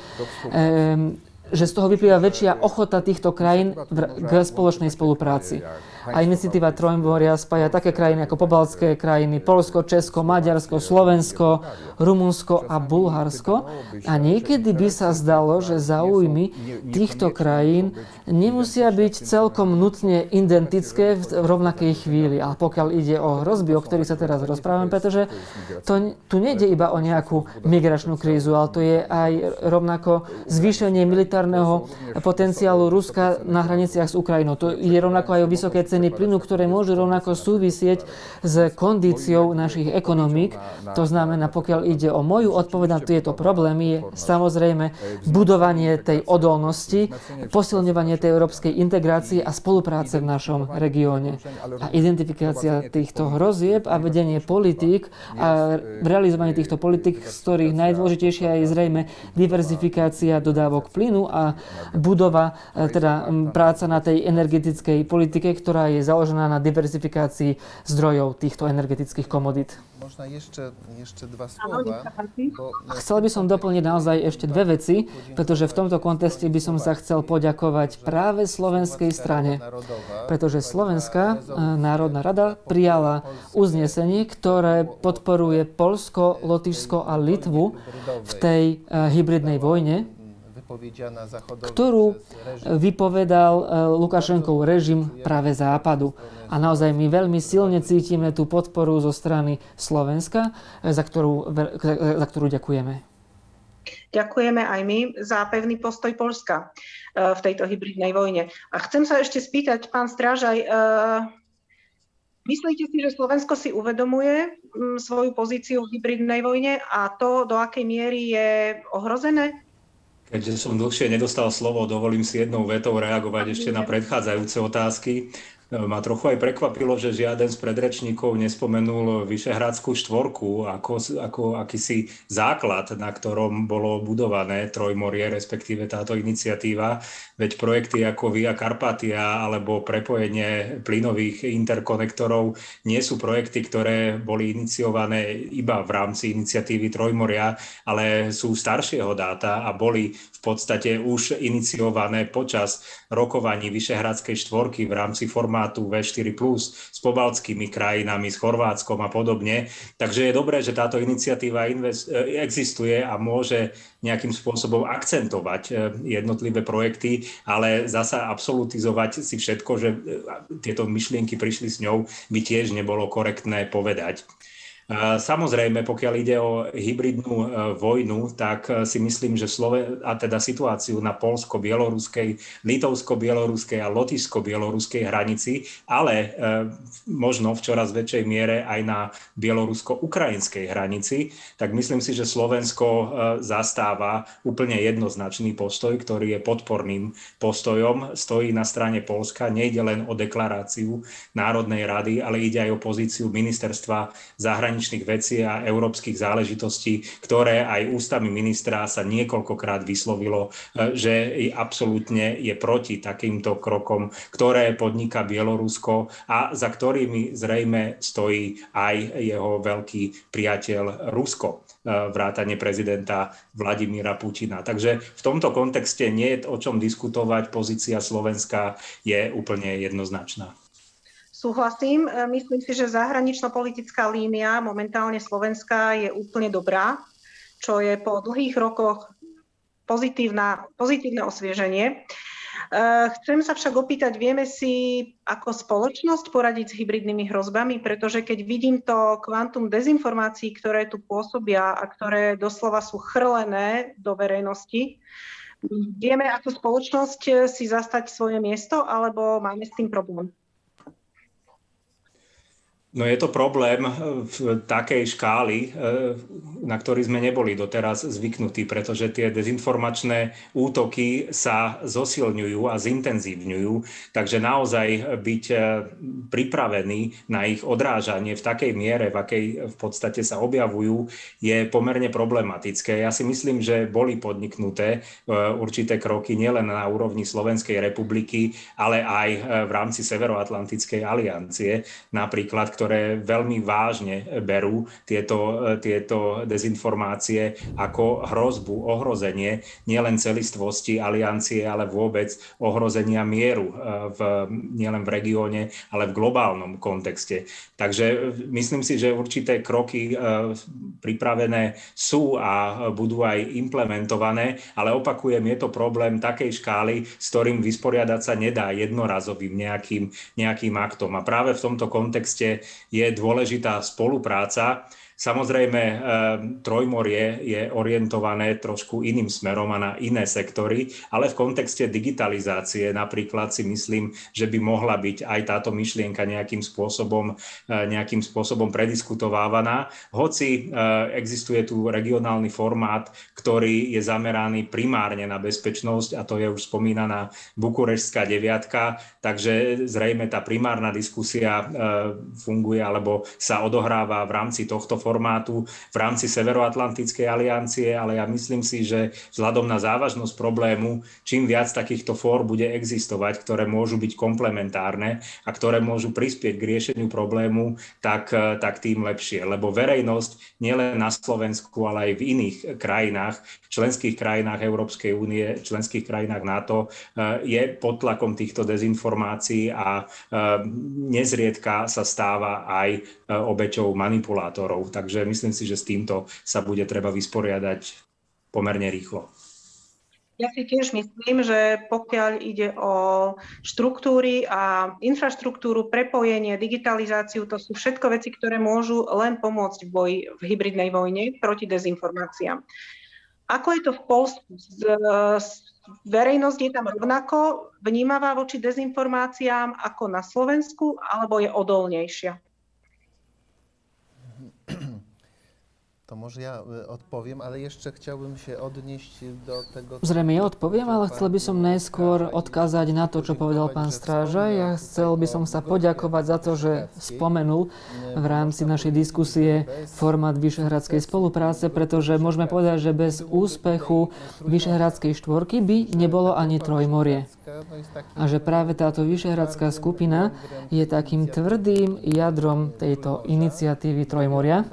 že z toho vyplýva väčšia ochota týchto krajín k spoločnej spolupráci. A iniciatíva Trojmoria spája také krajiny ako pobaltské krajiny, Polsko, Česko, Maďarsko, Slovensko, Rumunsko a Bulharsko. A niekedy by sa zdalo, že záujmy týchto krajín nemusia byť celkom nutne identické v rovnakej chvíli. Ale pokiaľ ide o hrozby, o ktorých sa teraz rozprávame, pretože to, tu nejde iba o nejakú migračnú krízu, ale to je aj rovnako zvýšenie militárneho potenciálu Ruska na hraniciach s Ukrajinou. To je rovnako aj o vysoké ceny plynu, ktoré môžu rovnako súvisieť s kondíciou našich ekonomík. To znamená, pokiaľ ide o moju odpoveď na tieto problémy, je samozrejme budovanie tej odolnosti, posilňovanie tej európskej integrácie a spolupráce v našom regióne. A identifikácia týchto hrozieb a vedenie politík a realizovanie týchto politík, z ktorých najdôležitejšia je zrejme diverzifikácia dodávok plynu a budova, teda práca na tej energetickej politike, ktorá ktorá je založená na diversifikácii zdrojov týchto energetických komodít. Možno ešte, ešte dva slova. Chcel by som doplniť naozaj ešte dve veci, pretože v tomto kontexte by som sa chcel poďakovať práve slovenskej strane, pretože Slovenská národná rada prijala uznesenie, ktoré podporuje Polsko, Lotyšsko a Litvu v tej hybridnej vojne, ktorú vypovedal e, Lukašenkov režim práve západu. A naozaj my veľmi silne cítime tú podporu zo strany Slovenska, e, za ktorú, za ktorú ďakujeme. Ďakujeme aj my za pevný postoj Polska e, v tejto hybridnej vojne. A chcem sa ešte spýtať, pán Strážaj, myslíte si, že Slovensko si uvedomuje svoju pozíciu v hybridnej vojne a to, do akej miery je ohrozené? Keďže som dlhšie nedostal slovo, dovolím si jednou vetou reagovať ešte na predchádzajúce otázky. Ma trochu aj prekvapilo, že žiaden z predrečníkov nespomenul Vyšehradskú štvorku ako, ako akýsi základ, na ktorom bolo budované Trojmorie, respektíve táto iniciatíva. Veď projekty ako Via Carpatia alebo prepojenie plynových interkonektorov nie sú projekty, ktoré boli iniciované iba v rámci iniciatívy Trojmoria, ale sú staršieho dáta a boli podstate už iniciované počas rokovaní Vyšehradskej štvorky v rámci formátu formátu V4+, s pobaltskými krajinami, s Chorvátskom a podobne. Takže je dobré, že táto iniciatíva invest, e, existuje a môže nejakým spôsobom akcentovať e, jednotlivé projekty, ale zasa absolutizovať si všetko, že e, tieto myšlienky prišli s ňou, by tiež nebolo korektné povedať. Samozrejme, pokiaľ ide o hybridnú e, vojnu, tak e, si myslím, že Slove, a teda situáciu na polsko-bieloruskej, litovsko-bieloruskej a lotišsko-bieloruskej hranici, ale e, možno v čoraz väčšej miere aj na bielorusko-ukrajinskej hranici, tak myslím si, že Slovensko zastáva úplne jednoznačný postoj, ktorý je podporným postojom, stojí na strane Polska, nejde len o deklaráciu Národnej rady, ale ide aj o pozíciu ministerstva zahraničných zahraničných vecí a európskych záležitostí, ktoré aj ústami ministra sa niekoľkokrát vyslovilo, e, že absolútne je proti takýmto krokom, ktoré podniká Bielorusko a za ktorými zrejme stojí aj jeho veľký priateľ Rusko e, vrátane prezidenta Vladimíra Putina. Takže v tomto kontexte nie je o čom diskutovať, pozícia Slovenska je úplne jednoznačná. Súhlasím. E, myslím si, že zahranično-politická línia momentálne Slovenska je úplne dobrá, čo je po dlhých rokoch pozitívne osvieženie. E, chcem sa však opýtať, vieme si ako spoločnosť poradiť s hybridnými hrozbami, pretože keď vidím to kvantum dezinformácií, ktoré tu pôsobia a ktoré doslova sú chrlené do verejnosti, vieme ako spoločnosť si zastať svoje miesto alebo máme s tým problém? No je to problém v takej škáli, eh, na ktorý sme neboli doteraz zvyknutí, pretože tie dezinformačné útoky sa zosilňujú a zintenzívňujú, takže naozaj byť eh, pripravený na ich odrážanie v takej miere, v akej v podstate sa objavujú, je pomerne problematické. Ja si myslím, že boli podniknuté eh, určité kroky nielen na úrovni Slovenskej republiky, ale aj v rámci Severoatlantickej aliancie, napríklad, ktoré veľmi vážne berú tieto, tieto dezinformácie ako hrozbu, ohrozenie nielen celistvosti aliancie, ale vôbec ohrozenia mieru v, nielen v regióne, ale v globálnom kontexte. Takže myslím si, že určité kroky pripravené sú a budú aj implementované, ale opakujem, je to problém takej škály, s ktorým vysporiadať sa nedá jednorazovým nejakým, nejakým aktom. A práve v tomto kontexte je dôležitá spolupráca Samozrejme, eh, Trojmorie je orientované trošku iným smerom a na iné sektory, ale v kontexte digitalizácie napríklad si myslím, že by mohla byť aj táto myšlienka nejakým spôsobom, eh, nejakým spôsobom prediskutovávaná. Hoci eh, existuje tu regionálny formát, ktorý je zameraný primárne na bezpečnosť a to je už spomínaná Bukurešská deviatka, takže zrejme tá primárna diskusia funguje alebo sa odohráva v rámci tohto formátu formátu v rámci Severoatlantickej aliancie, ale ja myslím si, že vzhľadom na závažnosť problému, čím viac takýchto fór bude existovať, ktoré môžu byť komplementárne a ktoré môžu prispieť k riešeniu problému, tak, tak tým lepšie. Lebo verejnosť nielen na Slovensku, ale aj v iných krajinách, členských krajinách Európskej únie, členských krajinách NATO je pod tlakom týchto dezinformácií a nezriedka sa stáva aj obeťou manipulátorov. Takže myslím si, že s týmto sa bude treba vysporiadať pomerne rýchlo. Ja si tiež myslím, že pokiaľ ide o štruktúry a infraštruktúru, prepojenie, digitalizáciu, to sú všetko veci, ktoré môžu len pomôcť v boji v hybridnej vojne proti dezinformáciám. Ako je to v Polsku? Verejnosť je tam rovnako vnímavá voči dezinformáciám ako na Slovensku, alebo je odolnejšia? To może ja e, odpowiem, ale jeszcze chciałbym się odnieść do tego... Zrejme ja odpoviem, ale chcel by som najskôr odkázať na to, čo povedal pán Stráža. Ja chcel by som sa poďakovať za to, že spomenul v rámci našej diskusie formát Vyšehradskej spolupráce, pretože môžeme povedať, že bez úspechu Vyšehradskej štvorky by nebolo ani Trojmorie. A že práve táto Vyšehradská skupina je takým tvrdým jadrom tejto iniciatívy Trojmoria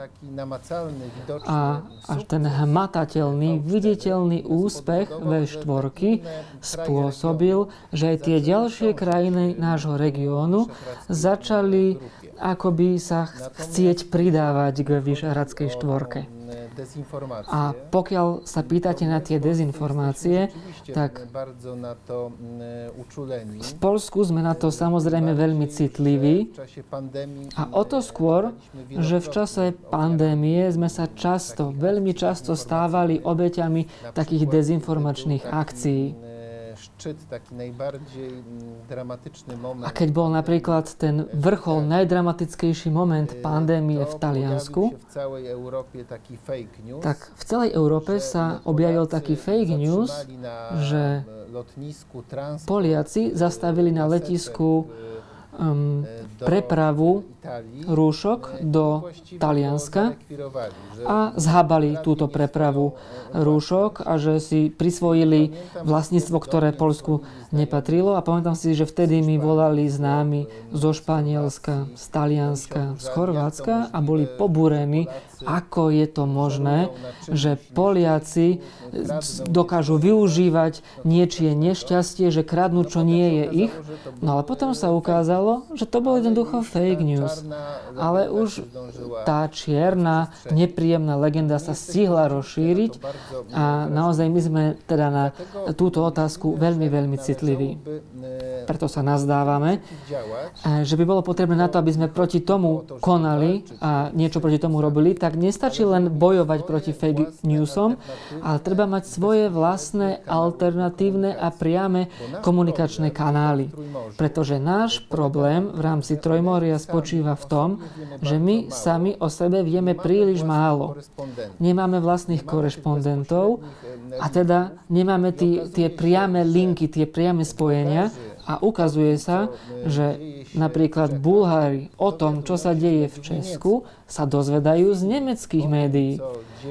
a až ten hmatateľný, viditeľný úspech V4 spôsobil, že aj tie ďalšie krajiny nášho regiónu začali akoby sa chcieť pridávať k Vyšehradskej štvorke. A pokiaľ sa pýtate na tie dezinformácie, tak v Polsku sme na to samozrejme veľmi citliví. A o to skôr, že v čase pandémie sme sa často, veľmi často stávali obeťami takých dezinformačných akcií szczyt, taki najbardziej mm, dramatyczny moment. A keď bol napríklad ten vrchol, najdramatickejší moment pandémie v Taliansku, tak v celej Európe sa objavil taký fake news, že Poliaci zastavili na letisku um, prepravu rúšok do Talianska a zhábali túto prepravu rúšok a že si prisvojili vlastníctvo, ktoré Polsku nepatrilo. A pamätám si, že vtedy mi volali známi zo Španielska, z Talianska, z Chorvátska a boli pobúrení, ako je to možné, že Poliaci dokážu využívať niečie nešťastie, že kradnú, čo nie je ich. No ale potom sa ukázalo, že to bolo jednoducho fake news. Ale už tá čierna, nepríjemná legenda sa stihla rozšíriť. a naozaj my sme teda na túto otázku veľmi, veľmi citliví. Preto sa nazdávame, že by bolo potrebné na to, aby sme proti tomu konali a niečo proti tomu robili, tak nestačí len bojovať proti fake newsom, ale treba mať svoje vlastné alternatívne a priame komunikačné kanály. Pretože náš problém v rámci Trojmoria spočíva v tom, že my sami o sebe vieme príliš málo. Nemáme vlastných korešpondentov a teda nemáme tí, tie priame linky, tie priame spojenia a ukazuje sa, že napríklad Bulhári o tom, čo sa deje v Česku, sa dozvedajú z nemeckých médií.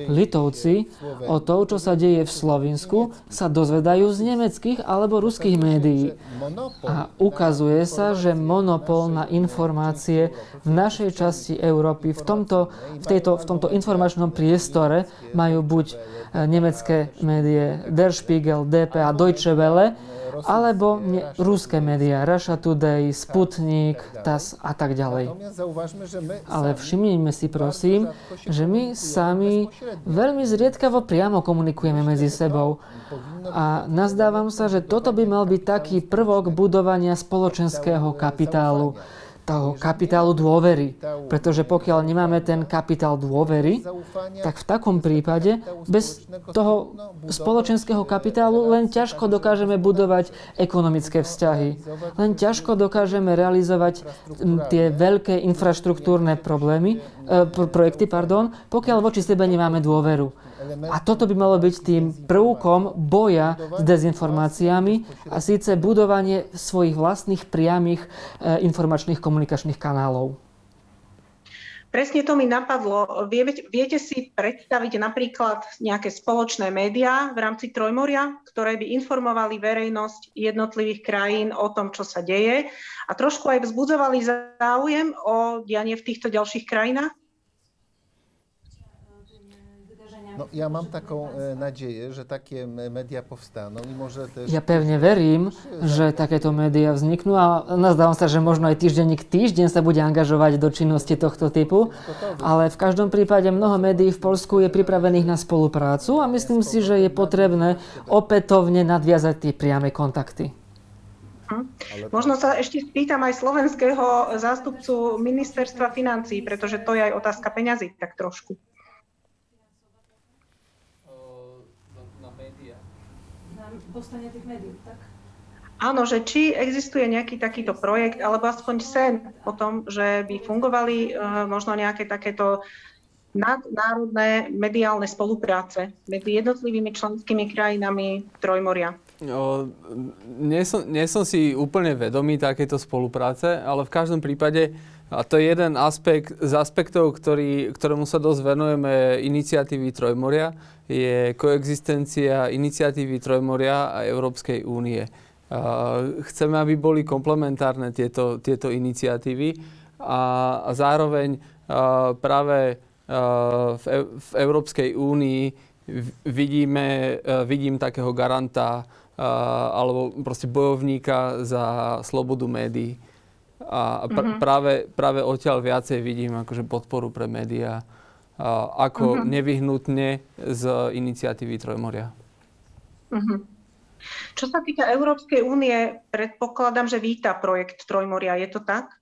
Litovci o to, čo sa deje v Slovensku, sa dozvedajú z nemeckých alebo ruských médií. A ukazuje sa, že monopol na informácie v našej časti Európy, v tomto, v tejto, v tomto informačnom priestore majú buď nemecké médiá Der Spiegel, DP a Deutsche Welle, alebo ne, ruské médiá, Russia Today, Sputnik, TAS a tak ďalej. Ale všimnime si prosím, že my sami veľmi zriedkavo priamo komunikujeme medzi sebou. A nazdávam sa, že toto by mal byť taký prvok budovania spoločenského kapitálu toho kapitálu dôvery. Pretože pokiaľ nemáme ten kapitál dôvery, tak v takom prípade bez toho spoločenského kapitálu len ťažko dokážeme budovať ekonomické vzťahy. Len ťažko dokážeme realizovať tie veľké infraštruktúrne problémy, e, projekty, pardon, pokiaľ voči sebe nemáme dôveru. A toto by malo byť tým prvkom boja s dezinformáciami a síce budovanie svojich vlastných priamých e, informačných komunikačných kanálov. Presne to mi napadlo. Viete, viete si predstaviť napríklad nejaké spoločné médiá v rámci Trojmoria, ktoré by informovali verejnosť jednotlivých krajín o tom, čo sa deje a trošku aj vzbudzovali záujem o dianie v týchto ďalších krajinách? No, ja mám taką e, nadzieję, że takie media powstaną i może też... Ja pevne verím, že takéto médiá vzniknú a nazdávam sa, že možno aj týždenník týždeň sa bude angažovať do činnosti tohto typu, ale v každom prípade mnoho médií v Polsku je pripravených na spoluprácu a myslím si, že je potrebné opätovne nadviazať tie priame kontakty. Hm. Možno sa ešte spýtam aj slovenského zástupcu ministerstva financí, pretože to je aj otázka peňazí, tak trošku. Postane tých médií, tak? Áno, že či existuje nejaký takýto projekt, alebo aspoň sen o tom, že by fungovali uh, možno nejaké takéto nadnárodné mediálne spolupráce medzi jednotlivými členskými krajinami Trojmoria. O, nie, som, nie som si úplne vedomý takéto spolupráce, ale v každom prípade a to je jeden aspekt z aspektov, ktorý, ktorému sa dosť venujeme iniciatívy Trojmoria, je koexistencia iniciatívy Trojmoria a Európskej únie. Chceme, aby boli komplementárne tieto, tieto iniciatívy a, a zároveň práve v, e, v Európskej únii vidíme, vidím takého garanta alebo proste bojovníka za slobodu médií. A pr- uh-huh. práve, práve odtiaľ viacej vidím akože podporu pre médiá ako uh-huh. nevyhnutne z iniciatívy Trojmoria. Uh-huh. Čo sa týka Európskej únie, predpokladám, že víta projekt Trojmoria. Je to tak?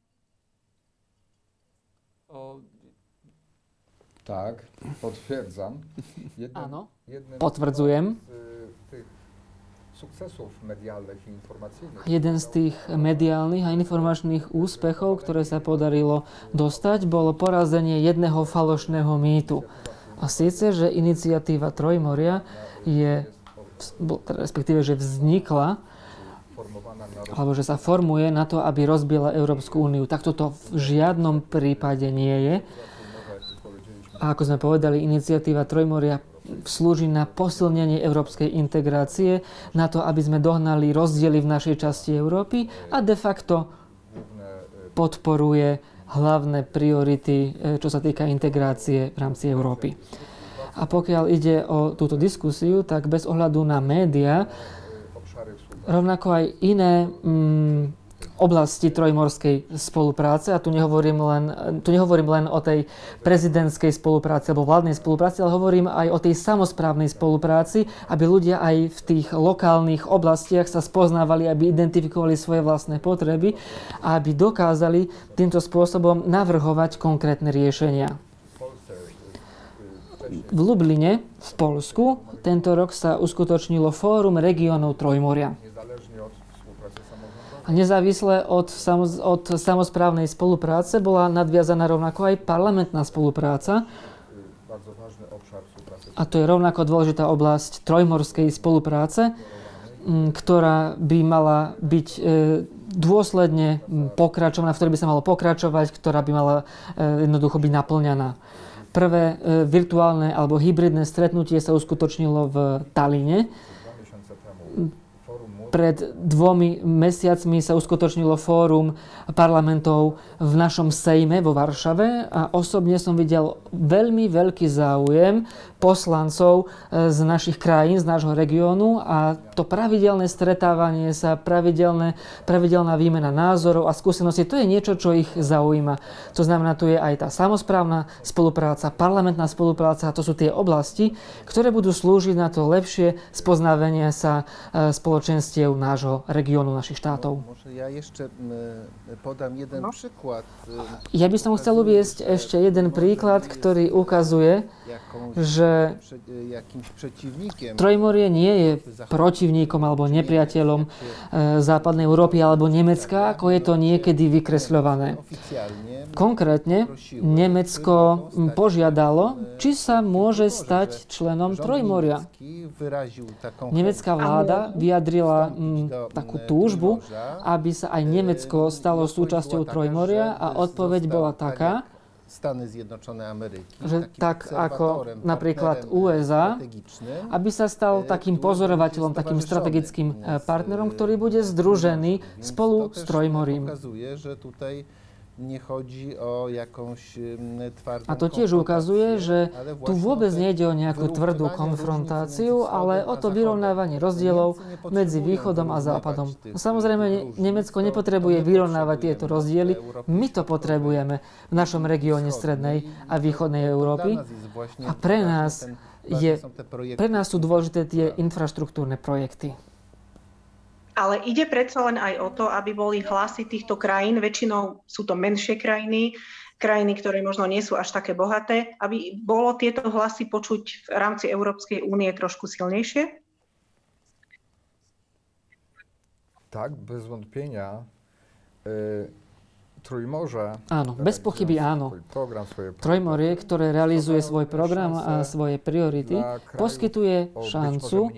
O... Tak, potwierdzam. Jeden, Áno, potvrdzujem. Z sukcesov mediálnych i. Jeden z tých mediálnych a informačných úspechov, ktoré sa podarilo dostať, bolo porazenie jedného falošného mýtu. A síce, že iniciatíva Trojmoria je, respektíve, že vznikla alebo že sa formuje na to, aby rozbila Európsku úniu. Tak toto v žiadnom prípade nie je. A ako sme povedali, iniciatíva Trojmoria slúži na posilnenie európskej integrácie, na to, aby sme dohnali rozdiely v našej časti Európy a de facto podporuje hlavné priority, e, čo sa týka integrácie v rámci Európy. A pokiaľ ide o túto diskusiu, tak bez ohľadu na média, rovnako aj iné mm, oblasti trojmorskej spolupráce a tu nehovorím, len, tu nehovorím len o tej prezidentskej spolupráci alebo vládnej spolupráci, ale hovorím aj o tej samozprávnej spolupráci, aby ľudia aj v tých lokálnych oblastiach sa spoznávali, aby identifikovali svoje vlastné potreby a aby dokázali týmto spôsobom navrhovať konkrétne riešenia. V Lubline v Polsku tento rok sa uskutočnilo Fórum regionov Trojmoria. A nezávisle od, samoz, od samozprávnej spolupráce bola nadviazaná rovnako aj parlamentná spolupráca. A to je rovnako dôležitá oblasť trojmorskej spolupráce, ktorá by mala byť e, dôsledne pokračovaná, v ktorej by sa malo pokračovať, ktorá by mala e, jednoducho byť naplňaná. Prvé e, virtuálne alebo hybridné stretnutie sa uskutočnilo v Taline. Pred dvomi mesiacmi sa uskutočnilo fórum parlamentov v našom Sejme vo Varšave a osobne som videl veľmi veľký záujem poslancov e, z našich krajín, z nášho regiónu a to pravidelné stretávanie sa, pravidelné, pravidelná výmena názorov a skúseností, to je niečo, čo ich zaujíma. To znamená, tu je aj tá samozprávna spolupráca, parlamentná spolupráca, to sú tie oblasti, ktoré budú slúžiť na to lepšie spoznávanie sa e, spoločenstiev nášho regiónu, našich štátov. Może ja jeszcze podam jeden przykład. y, Ja by som chcel uviesť ešte jeden príklad, ktorý ukazuje, že. Trojmorie nie je protivníkom alebo nepriateľom západnej Európy alebo Nemecka, ako je to niekedy vykresľované. Konkrétne Nemecko požiadalo, či sa môže stať členom Trojmoria. Nemecká vláda vyjadrila m, do, takú túžbu, aby sa aj Nemecko stalo Odpowiedź súčasťou Trojmoria a odpoveď bola tak taká, Stany Zjednoczone Ameryki, že tak ako napríklad USA, aby sa stal e, takým pozorovateľom, takým strategickým e, partnerom, e, ktorý bude združený spolu s Trojmorím. pokazuje, że tutaj nie chodzi o jakąś mm, twardą A to tiež ukazuje, že tu vôbec nejde o nejakú tvrdú wyrównywanie konfrontáciu, ale wschodem o a to zachodem. vyrovnávanie rozdielov medzi východom a wyrównywać západom. No samozrejme. Nemecko To- nepotrebuje vyrovnávať tieto potrzebujemy rozdiely, my to potrebujeme v našom regióne strednej a východnej Európy. A pre nás je, pre nás sú dôležité tie infraštruktúrne projekty. Ale ide predsa len aj o to, aby boli hlasy týchto krajín, väčšinou sú to menšie krajiny, krajiny, ktoré možno nie sú až také bohaté, aby bolo tieto hlasy počuť v rámci Európskej únie trošku silnejšie? Tak, bez wątpienia. E, Trójmorze. Áno, bez pochyby áno. Trojmorie, ktoré realizuje svoj program a svoje priority, poskytuje šancu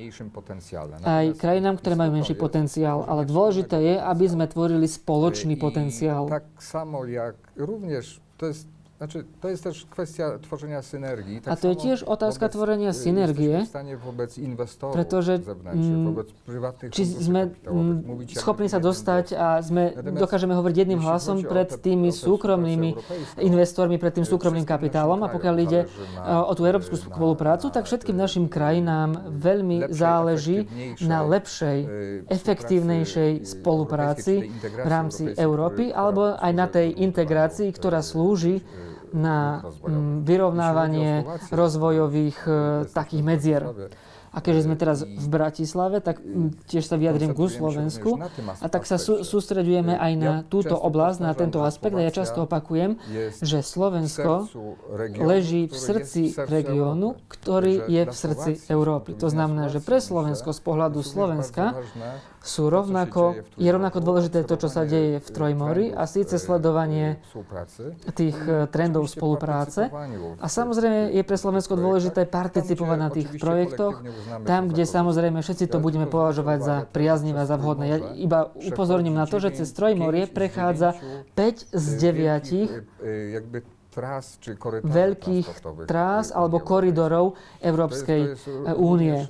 aj krajinám, ktoré majú menší potenciál, ale dôležité je, aby sme tvorili spoločný potenciál. Tak samo jak również to jest, znaczy, to jest też kwestia tworzenia synergii. Tak A to je tiež otázka tvorenia synergie, w stanie wobec inwestorów pretože, zewnętrznych, mm, wobec prywatnych či sme mm, schopní sa dostať a sme, dokážeme hovoriť jedným hlasom pred tými súkromnými investormi, pred tým súkromným kapitálom a pokiaľ ide o tú európsku spoluprácu, tak všetkým našim krajinám veľmi záleží na lepšej, efektívnejšej spolupráci v rámci Európy, alebo aj na tej integrácii, ktorá slúži na vyrovnávanie rozvojových e, takých medzier. A keďže sme teraz v Bratislave, tak tiež sa vyjadrím ku Slovensku. A tak sa sú, sústredujeme aj na túto oblasť, na tento aspekt a ja často opakujem, že Slovensko leží v srdci regiónu, ktorý je v srdci Európy. To znamená, že pre Slovensko z pohľadu Slovenska sú rovnako, je rovnako dôležité to, čo sa deje v Trojmori a síce y, sledovanie współpracy. tých e, trendov spolupráce. A samozrejme je pre Slovensko dôležité participovať na tých projektoch, tam, kde samozrejme všetci to budeme považovať za priaznivé za vhodné. Ja iba upozorním na to, že cez Trojmorie prechádza 5 z 9 tras czy korytarzy veľkých trás alebo koridorov Európskej e, únie.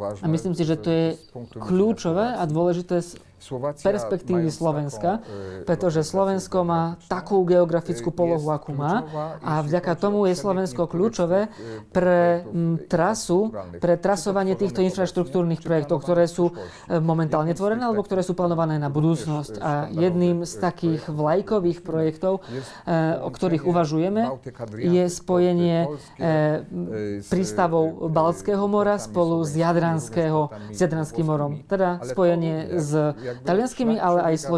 ważne. A myslím si, že to je kľúčové a dôležité z perspektívy Slovenska, y, pretože Slovensko má takú geografickú polohu, akú má a vďaka tomu je Slovensko kľúčové y, pre trasu, pre trasovanie týchto infraštruktúrnych projektov, ktoré sú e, momentálne tvorené alebo ktoré sú plánované na budúcnosť. A jedným z takých vlajkových projektov, e, o ktorých uvažujeme, je spojenie e, prístavov Baltského mora spolu s Jadranského, s Jadranským morom. Teda spojenie s talianskými, ale aj sposób-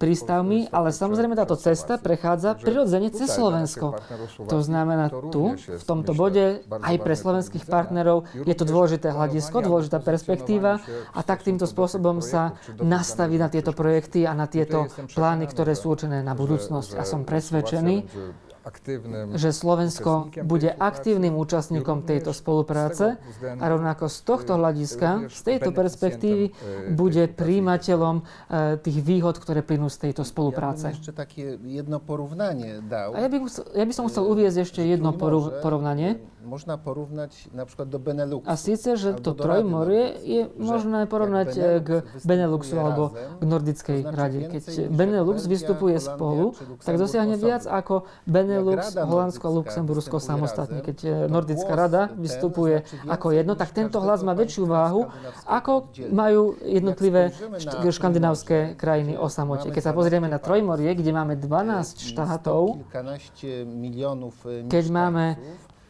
prístavmi, ale samozrejme táto cesta prechádza prirodzene cez Slovensko. To znamená to tu, v tomto bode, aj pre slovenských partnerov je to dôležité hľadisko, dôležitá perspektíva a tak týmto spôsobom sa nastaví na tieto projekty a na tieto plány, ktoré sú určené na budúcnosť. A som presvedčený, že Slovensko bude aktívnym účastníkom tejto spolupráce a rovnako z tohto hľadiska, z tejto perspektívy, bude príjimateľom e, tých výhod, ktoré plynú z tejto Ja spolupráce. jedno. A ja by, ja by som chcel uviezť ešte jedno porovnanie. y, Można porównać na przykład do Beneluxu. A síce, že to Trojmorie je možné porovnať k Beneluxu alebo k Nordickej więcej Keď Benelux vystupuje spolu, tak dosiahne viac ako Benelux, Rada Holandsko a Luxembursko samostatne. Keď e, to Nordická rada vystupuje ako jedno, tak tento hlas má väčšiu váhu, ako majú jednotlivé škandinávské krajiny o samote. Keď sa pozrieme na Trojmorie, kde máme 12 sto štátov, milionów y, keď máme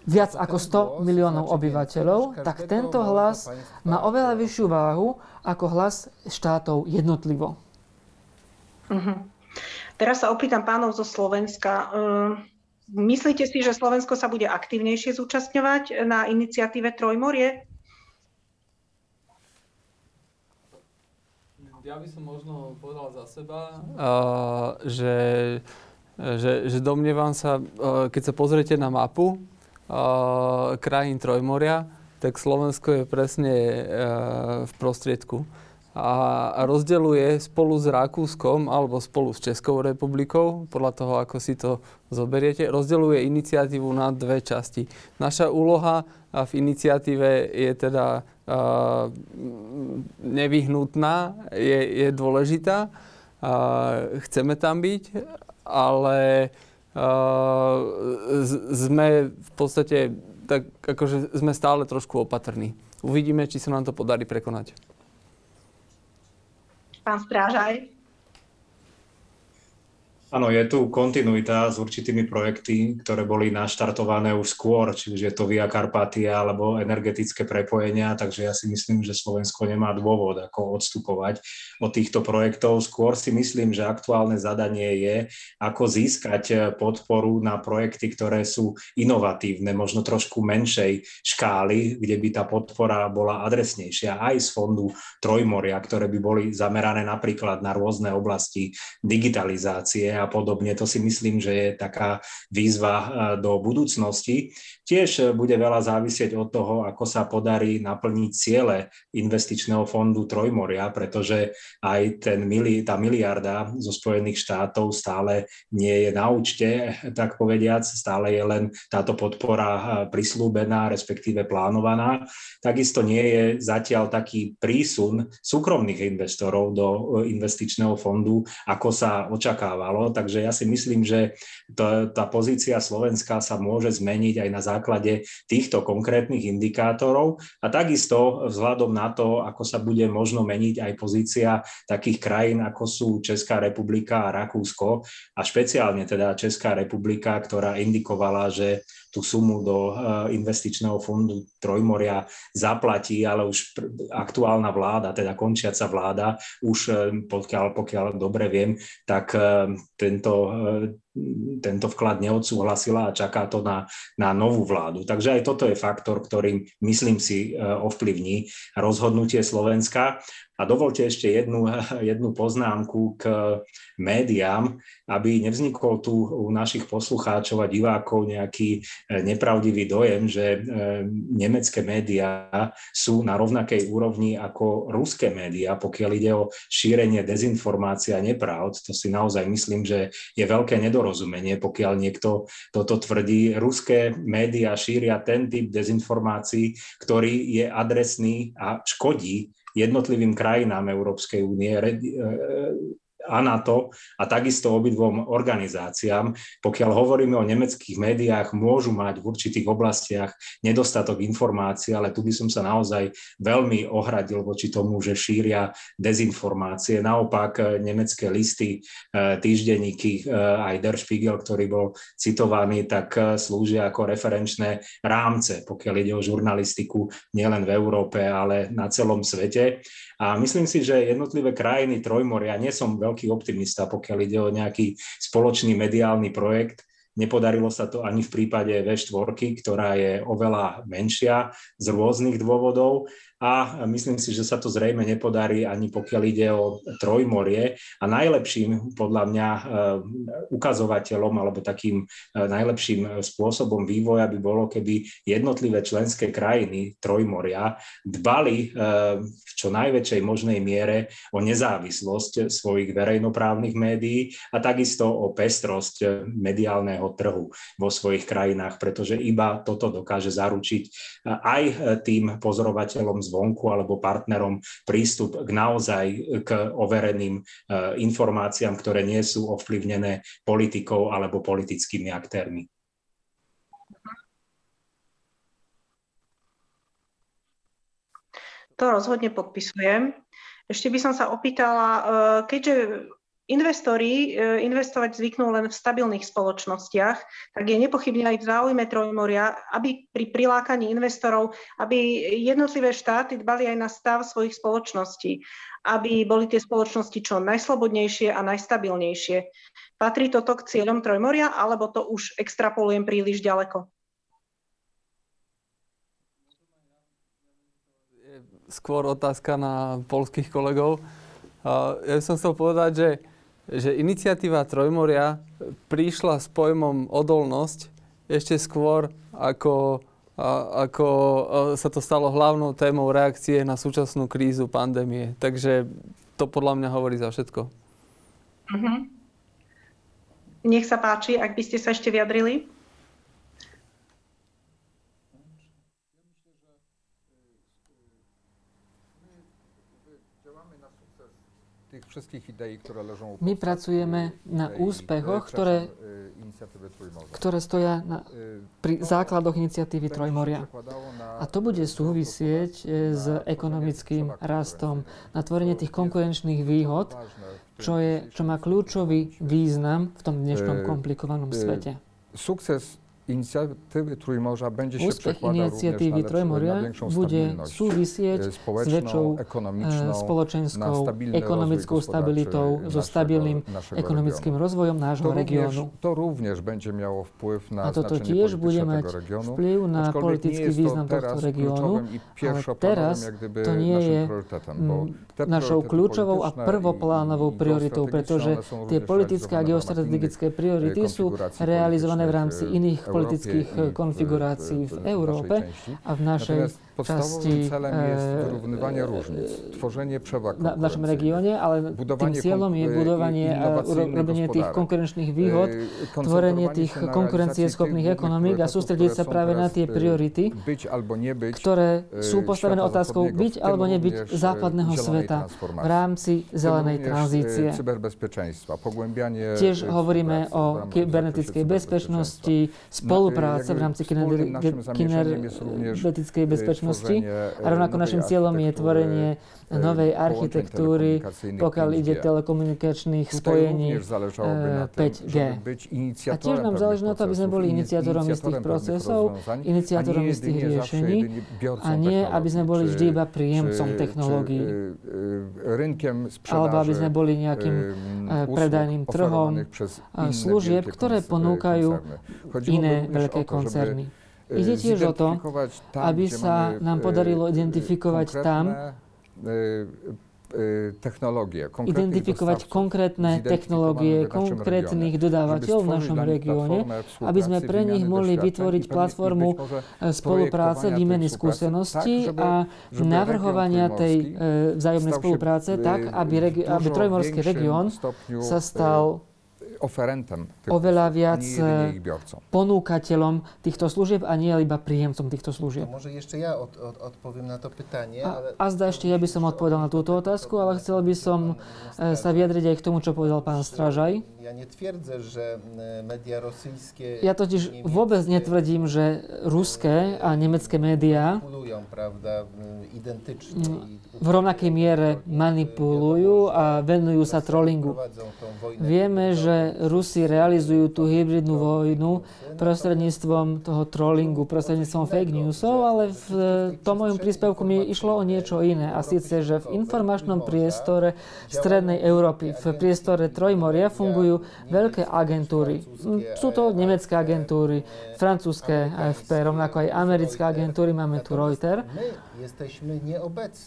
viac ako ten 100 głos miliónov obyvateľov, tak tento hlas má oveľa vyššiu váhu ako hlas štátov jednotlivo. Mhm. Teraz sa opýtam pánov zo Slovenska. Myslíte si, že Slovensko sa bude aktívnejšie zúčastňovať na iniciatíve Trojmorie? Ja by som možno povedal za seba, uh, že, že, že domnievam sa, uh, keď sa pozriete na mapu uh, krajín Trojmoria, tak Slovensko je presne uh, v prostriedku. A, rozdeľuje spolu s Rakúskom alebo spolu s Českou republikou, podľa toho, ako si to zoberiete, rozdeľuje iniciatívu na dve časti. Naša úloha v iniciatíve je teda uh, nevyhnutná, je, je dôležitá. Uh, chceme tam byť, ale uh, z- sme v podstate tak akože sme stále trošku opatrní. Uvidíme, či sa nám to podarí prekonať. Pán Strážaj? Áno, je tu kontinuita s určitými projekty, ktoré boli naštartované už skôr, či už je to Via Carpatia alebo energetické prepojenia, takže ja si myslím, že Slovensko nemá dôvod ako odstupovať od týchto projektov. Skôr si myslím, že aktuálne zadanie je, ako získať podporu na projekty, ktoré sú inovatívne, možno trošku menšej škály, kde by tá podpora bola adresnejšia aj z fondu Trojmoria, ktoré by boli zamerané napríklad na rôzne oblasti digitalizácie a podobne. To si myslím, že je taká výzva eh, do budúcnosti. Tiež eh, bude veľa závisieť od toho, ako sa podarí naplniť ciele investičného fondu Trojmoria, pretože aj ten mili, tá miliarda zo Spojených štátov stále nie je na účte, tak povediac, stále je len táto podpora eh, prislúbená, respektíve plánovaná. Takisto nie je zatiaľ taký prísun súkromných investorov do investičného fondu, ako sa očakávalo. Takže ja si myslím, že to, tá pozícia Slovenska sa môže zmeniť aj na základe týchto konkrétnych indikátorov. A takisto vzhľadom na to, ako sa bude možno meniť aj pozícia takých krajín, ako sú Česká republika a Rakúsko a špeciálne teda Česká republika, ktorá indikovala, že tú sumu do investičného fondu Trojmoria zaplatí, ale už aktuálna vláda, teda končiaca vláda, už pokiaľ, pokiaľ dobre viem, tak tento, tento vklad neodsúhlasila a čaká to na, na novú vládu. Takže aj toto je faktor, ktorým, myslím si, ovplyvní rozhodnutie Slovenska. A dovolte ešte jednu, [LAUGHS] jednu poznámku k médiám, aby nevznikol tu u našich poslucháčov a divákov nejaký nepravdivý dojem, že nemecké médiá sú na rovnakej úrovni ako ruské médiá, pokiaľ ide o šírenie dezinformácií a nepravd. To si naozaj myslím, že je veľké nedorozumenie, pokiaľ niekto toto tvrdí. Ruské médiá šíria ten typ dezinformácií, ktorý je adresný a škodí jednotlivým krajinám Európskej únie a NATO a takisto obidvom organizáciám. Pokiaľ hovoríme o nemeckých médiách, môžu mať v určitých oblastiach nedostatok informácií, ale tu by som sa naozaj veľmi ohradil voči tomu, že šíria dezinformácie. Naopak nemecké listy, týždenníky, aj Der Spiegel, ktorý bol citovaný, tak slúžia ako referenčné rámce, pokiaľ ide o žurnalistiku nielen v Európe, ale na celom svete. A myslím si, že jednotlivé krajiny Trojmoria, nie som veľký optimista, pokiaľ ide o nejaký spoločný mediálny projekt, Nepodarilo sa to ani v prípade V4, ktorá je oveľa menšia z rôznych dôvodov a myslím si, že sa to zrejme nepodarí ani pokiaľ ide o Trojmorie. A najlepším podľa mňa e, ukazovateľom alebo takým e, najlepším spôsobom vývoja by bolo, keby jednotlivé členské krajiny Trojmoria dbali v čo najväčšej možnej miere o nezávislosť svojich verejnoprávnych médií a takisto o pestrosť mediálneho trhu vo svojich krajinách, pretože iba toto dokáže zaručiť aj tým pozorovateľom zvonku alebo partnerom prístup k naozaj k overeným e, informáciám, ktoré nie sú ovplyvnené politikou alebo politickými aktérmi. To rozhodne podpisujem. Ešte by som sa opýtala, e, keďže investori e, investovať zvyknú len v stabilných spoločnostiach, tak je nepochybne aj v záujme Trojmoria, aby pri prilákaní investorov, aby jednotlivé štáty dbali aj na stav svojich spoločností, aby boli tie spoločnosti čo najslobodnejšie a najstabilnejšie. Patrí toto k cieľom Trojmoria, alebo to už extrapolujem príliš ďaleko? Skôr otázka na polských kolegov. Ja som chcel povedať, že že iniciatíva Trojmoria prišla s pojmom odolnosť ešte skôr, ako, a, ako sa to stalo hlavnou témou reakcie na súčasnú krízu pandémie. Takže to podľa mňa hovorí za všetko. Uh-huh. Nech sa páči, ak by ste sa ešte vyjadrili. Tých všetkých ideí, ktoré ležą My pracujeme na úspechoch, ktoré, ktoré stoja na, pri základoch iniciatívy Trojmoria. A to bude súvisieť s ekonomickým rastom, na tvorenie tých konkurenčných výhod, čo, je, čo má kľúčový význam v tom dnešnom komplikovanom svete. Sukces inicjatywy Trójmorza będzie się Úspech iniciatívy Trojmoria bude súvisieť s väčšou spoločenskou, ekonomickou stabilitou, so stabilným ekonomickým rozvojom nášho regiónu. To również będzie miało wpływ na A toto tiež bude mať vplyv na politický význam tohto regiónu, ale teraz to nie je našou kľúčovou a prvoplánovou prioritou, pretože tie politické a geostrategické priority sú realizované v rámci iných politických konfigurácií v Európe a v našej časti wyrównywanie różnic, tworzenie przewag na, v našom regióne, ale tým cieľom je budovanie a robenie tých konkurenčných výhod, tvorenie tých konkurencieschopných ekonomík a sústrediť sa práve na tie priority, ktoré sú postavené otázkou byť alebo nebyť západného sveta v rámci zelenej tranzície. Tiež hovoríme o kybernetickej bezpečnosti, spolupráce v rámci kybernetickej bezpečnosti a rovnako našim cieľom je tvorenie novej architektúry, pokiaľ ide telekomunikačných spojení 5G. A tiež nám záleží na to, aby sme boli iniciátorom istých procesov, iniciátorom istých riešení a nie, aby sme boli vždy iba príjemcom technológií. Alebo aby sme boli nejakým predajným trhom služieb, ktoré ponúkajú iné veľké koncerny. Ide tiež o to, aby sa nám podarilo identifikovať tam, technológie. Identifikovať konkrétne technológie konkrétnych dodávateľov v našom regióne, aby sme pre nich mohli vytvoriť platformu spolupráce, výmeny skúseností a navrhovania tej vzájomnej spolupráce tak, aby, regi- aby Trojmorský región sa stal oferentem oveľa viac e, ponúkateľom týchto služieb a nie iba príjemcom týchto služieb. To może jeszcze ja od, od, odpowiem na to pytanie. A, ale... a zda ešte ja by som odpovedal na túto otázku, ale chcel by som e, sa vyjadriť aj k tomu, čo povedal pán Stražaj. Ja netwierdzę, że media rosyjskie... Ja totiž vôbec netvrdím, že ruské a nemecké médiá prawda, identycznie v rovnakej miere manipulujú a venujú sa trollingu. Vieme, že Rusi realizujú tú hybridnú vojnu prostredníctvom toho trollingu, prostredníctvom fake newsov, ale v tom mojom príspevku mi išlo o niečo iné. A síce, že v informačnom priestore Strednej Európy, v priestore Trojmoria fungujú fungujú veľké agentúry. Sú to nemecké agentúry, francúzske AFP, rovnako aj americké agentúry, máme tu Reuters,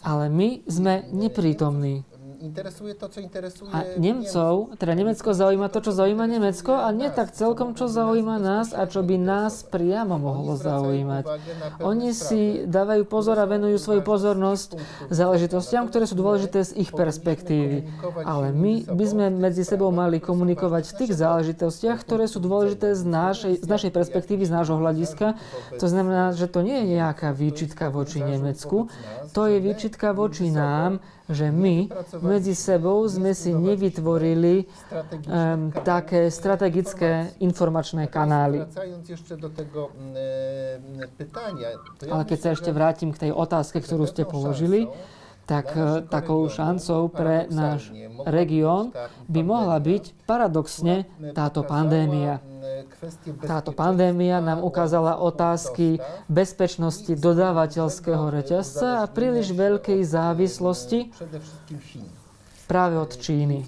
ale my sme neprítomní. Interesuje to, co interesuje A Nemcov, teda Nemecko zaujíma to, čo zaujíma Nemecko a nie tak celkom, čo zaujíma nás a čo by nás priamo mohlo zaujímať. Oni si dávajú pozor a venujú svoju pozornosť záležitostiam, ktoré sú dôležité z ich perspektívy. Ale my by sme medzi sebou mali komunikovať v tých záležitostiach, ktoré sú dôležité z našej, z našej perspektívy, z nášho hľadiska. To znamená, že to nie je nejaká výčitka voči Nemecku, to je výčitka voči nám, že my medzi sebou sme si nevytvorili um, také strategické informačné kanály. Ale keď sa ešte vrátim k tej otázke, ktorú ste položili, tak e, takou šancou pre náš región by mohla byť paradoxne táto pandémia. Táto pandémia nám ukázala otázky bezpečnosti dodávateľského reťazca a príliš veľkej závislosti práve od Číny.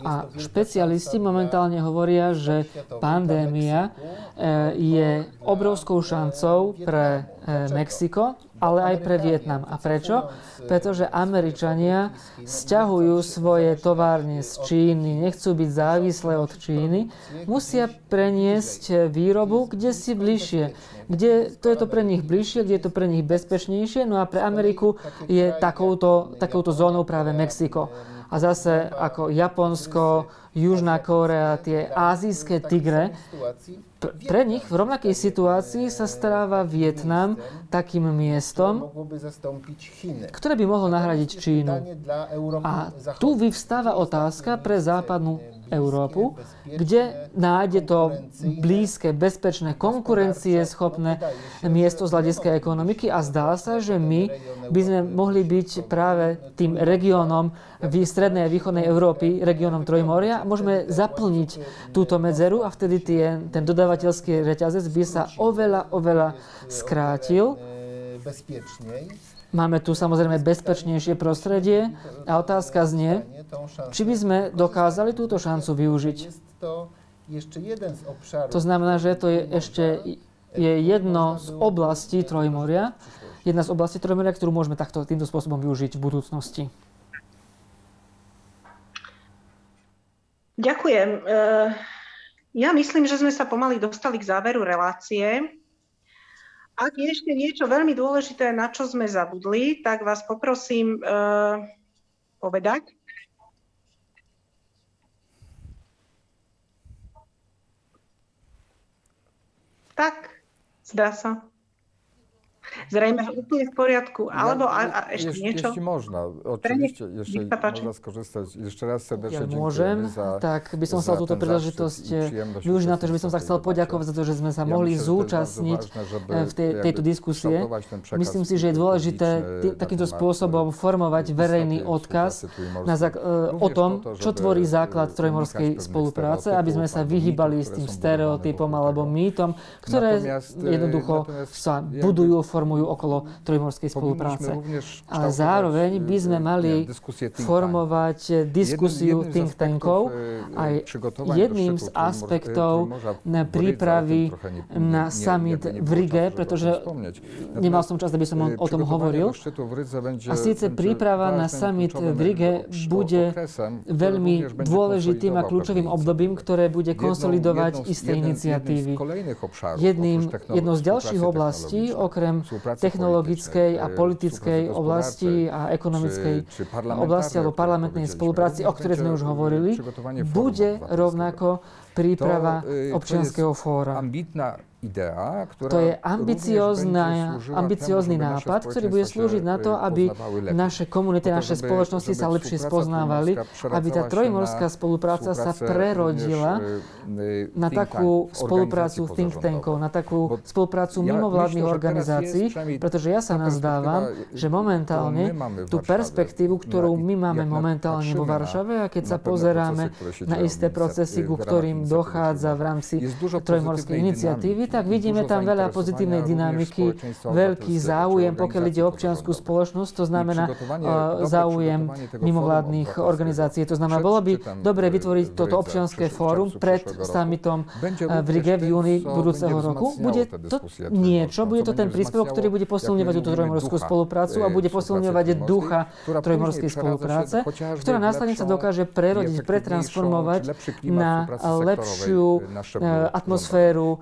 A špecialisti momentálne hovoria, že pandémia e, je obrovskou šancou pre Mexiko, ale aj pre Vietnam. A prečo? Pretože Američania stiahujú svoje továrne z Číny, nechcú byť závislé od Číny, musia preniesť výrobu kde si bližšie, kde to je to pre nich bližšie, kde je to pre nich bezpečnejšie, no a pre Ameriku je takouto, takouto zónou práve Mexiko. A zase ako Japonsko, Južná Kórea, tie azijské tigre, pre nich v rovnakej situácii sa stáva Vietnam takým miestom, ktoré by mohlo nahradiť Čínu. A tu vyvstáva otázka pre západnú Európu, kde nájde to blízke, bezpečné, konkurencie schopné miesto z hľadiska ekonomiky a zdá sa, že my by sme mohli byť práve tým regiónom v strednej a východnej Európy, regiónom Trojmoria môžeme zaplniť túto medzeru a vtedy tie, ten dodávateľský reťazec by sa oveľa, oveľa skrátil. e, bezpieczniej. Máme tu samozrejme bezpečnejšie prostredie a otázka znie, či by sme dokázali túto šancu využiť. To znamená, že to je ešte je jedno z oblastí Trojmoria, jedna z oblastí Trojmoria, ktorú môžeme takto, týmto spôsobom využiť v budúcnosti. Ďakujem. Eh, Ja myslím, že sme sa pomaly dostali k záveru relácie. Ak je ešte niečo veľmi dôležité, na čo sme zabudli, tak vás poprosím eh, povedať. Tak, zdá sa. Zrejme úplne v poriadku. Alebo a, a ešte jeśli, niečo? Jeśli można, oczywiście, sa páči. można skorzystać. Jeszcze raz serdecznie Ja môžem, za, tak by som chcel túto príležitosť przyjemność využiť na to, že by som sa chcel poďakovať za to, že sme sa Ja mohli bardzo zúčastniť ważne, żeby v tej, tejto diskusie. Myslím si, že je dôležité takýmto spôsobom e, formovať verejný odkaz na zak- e, o tom, čo tvorí e, základ trojmorskej spolupráce, aby sme sa vyhýbali s tým stereotypom alebo mýtom, ktoré e, jednoducho sa budujú, formujú okolo trojmorskej spolupráce. kształtować, zároveň e, by sme mali formovať diskusiu think tankov e, aj przygotowań do jedným z aspektov na prípravy na summit v Rige, pretože nemal som čas, aby som o, e, tom hovoril. będzie, A síce príprava na summit v Rige bude veľmi dôležitým a kľúčovým obdobím, ktoré bude konsolidovať isté iniciatívy. Jedným, jednou z ďalších oblastí, okrem technologickej a politickej oblasti a ekonomickej oblasti alebo parlamentnej spolupráci, o ktorej sme už e, hovorili, bude rovnako príprava To, jest fóra. ambitná idea, ktorá To je ambiciózny nápad, ktorý bude slúžiť na to, aby naše komunity, naše spoločnosti sa lepšie spoznávali, aby tá trojmorská spolupráca sa prerodila na takú spoluprácu think tankov, na takú spoluprácu mimovládnych organizácií, pretože ja sa nazdávam, že momentálne ktorú tú perspektívu, ktorú na- my máme momentálne vo Varšave a keď sa pozeráme na isté procesy, ku ktorým dochádza v rámci trojmorskej iniciatívy, tak vidíme tam veľa pozitívnej dynamiky, veľký záujem, pokiaľ ide o občianskú spoločnosť, to znamená dobre záujem mimovládnych organizácií. To znamená, bolo by dobre e, vytvoriť toto w fórum pred summitom e, v Rige v júni budúceho roku. Bude tę to niečo, bude to ten príspevok, ktorý bude posilňovať túto trojmorskú spoluprácu a e, bude posilňovať ducha trojmorskej spolupráce, ktorá následne sa dokáže prerodiť, pretransformovať na lepšiu e, atmosféru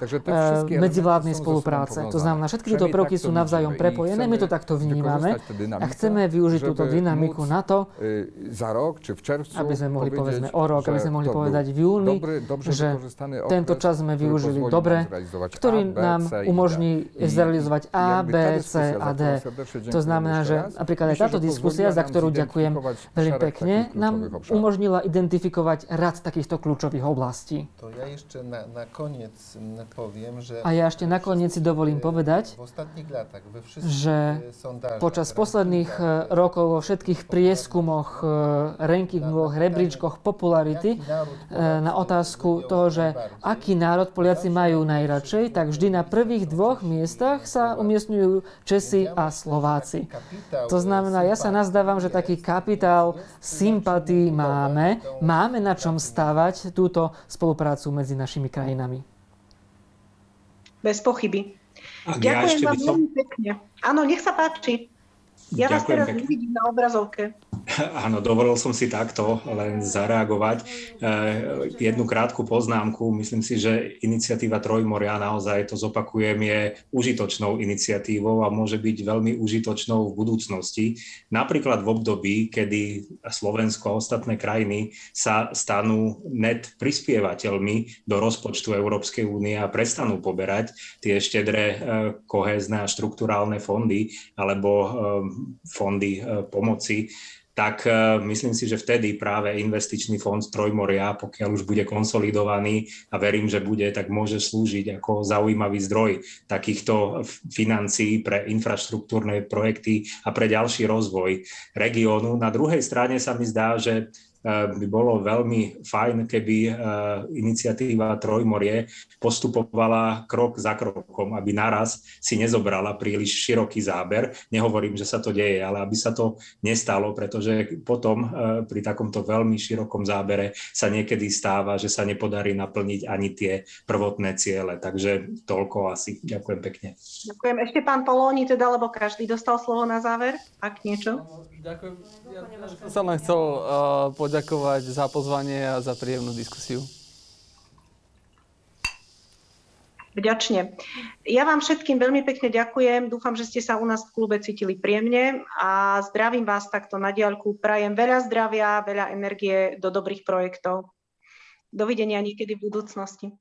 E, medzivládnej spolupráce. To znamená, všetky tieto prvky sú navzájom prepojené, my to takto vnímame a chceme využiť túto dynamiku na to, czerwcu aby sme mohli povedzme o rok, aby sme mohli povedať v júni, že tento čas sme využili dobre, ktorý nám umožní zrealizovať A, B, C a D. To znamená, ešte že napríklad aj táto diskusia, za ktorú ďakujem veľmi pekne, nám umožnila identifikovať rad takýchto kľúčových oblastí. To ja jeszcze na, na koniec powiem. A ja ešte nakoniec si dovolím povedať, že e, počas posledných e, rokov vo všetkých prieskumoch, e, rankingoch, rebríčkoch popularity na otázku toho, že aký národ Poliaci majú najradšej, tak vždy na prvých dvoch miestach sa umiestňujú Česi a Slováci. To znamená, ja sa nazdávam, že taký kapitál sympatí máme, máme na čom stavať túto spoluprácu medzi našimi krajinami. Bez pochyby. Ak ja Ďakujem ešte vám veľmi pekne. Áno, nech sa páči. Ja vás Ďakujem teraz nevidím na obrazovke. [LAUGHS] Áno, dovolil som si takto len zareagovať. E, Jednu krátku poznámku. Myslím si, že iniciatíva Trojmoria, naozaj to zopakujem, je užitočnou iniciatívou a môže byť veľmi užitočnou v budúcnosti. Napríklad v období, kedy Slovensko a ostatné krajiny sa stanú net prispievateľmi do rozpočtu Európskej únie a prestanú poberať tie štedré e, kohézne a štruktúrálne fondy alebo e, fondy e, pomoci, tak e, myslím si, že vtedy práve investičný fond Trojmoria, pokiaľ už bude konsolidovaný a verím, že bude, tak môže slúžiť ako zaujímavý zdroj takýchto financií pre infraštruktúrne projekty a pre ďalší rozvoj regiónu. Na druhej strane sa mi zdá, že by bolo veľmi fajn, keby e, iniciatíva Trojmorie postupovala krok za krokom, aby naraz si nezobrala príliš široký záber. Nehovorím, že sa to deje, ale aby sa to nestalo, pretože potom e, pri takomto veľmi širokom zábere sa niekedy stáva, že sa nepodarí naplniť ani tie prvotné ciele. Takže toľko asi. Ďakujem pekne. Ďakujem. Ešte pán Polóni, teda, lebo každý dostal slovo na záver, ak niečo. Ďakujem. Ja som sa len chcel uh, poďakovať za pozvanie a za príjemnú diskusiu. Vďačne. Ja vám všetkým veľmi pekne ďakujem. Dúfam, že ste sa u nás v klube cítili príjemne a zdravím vás takto na diaľku. Prajem veľa zdravia, veľa energie do dobrých projektov. Dovidenia niekedy v budúcnosti.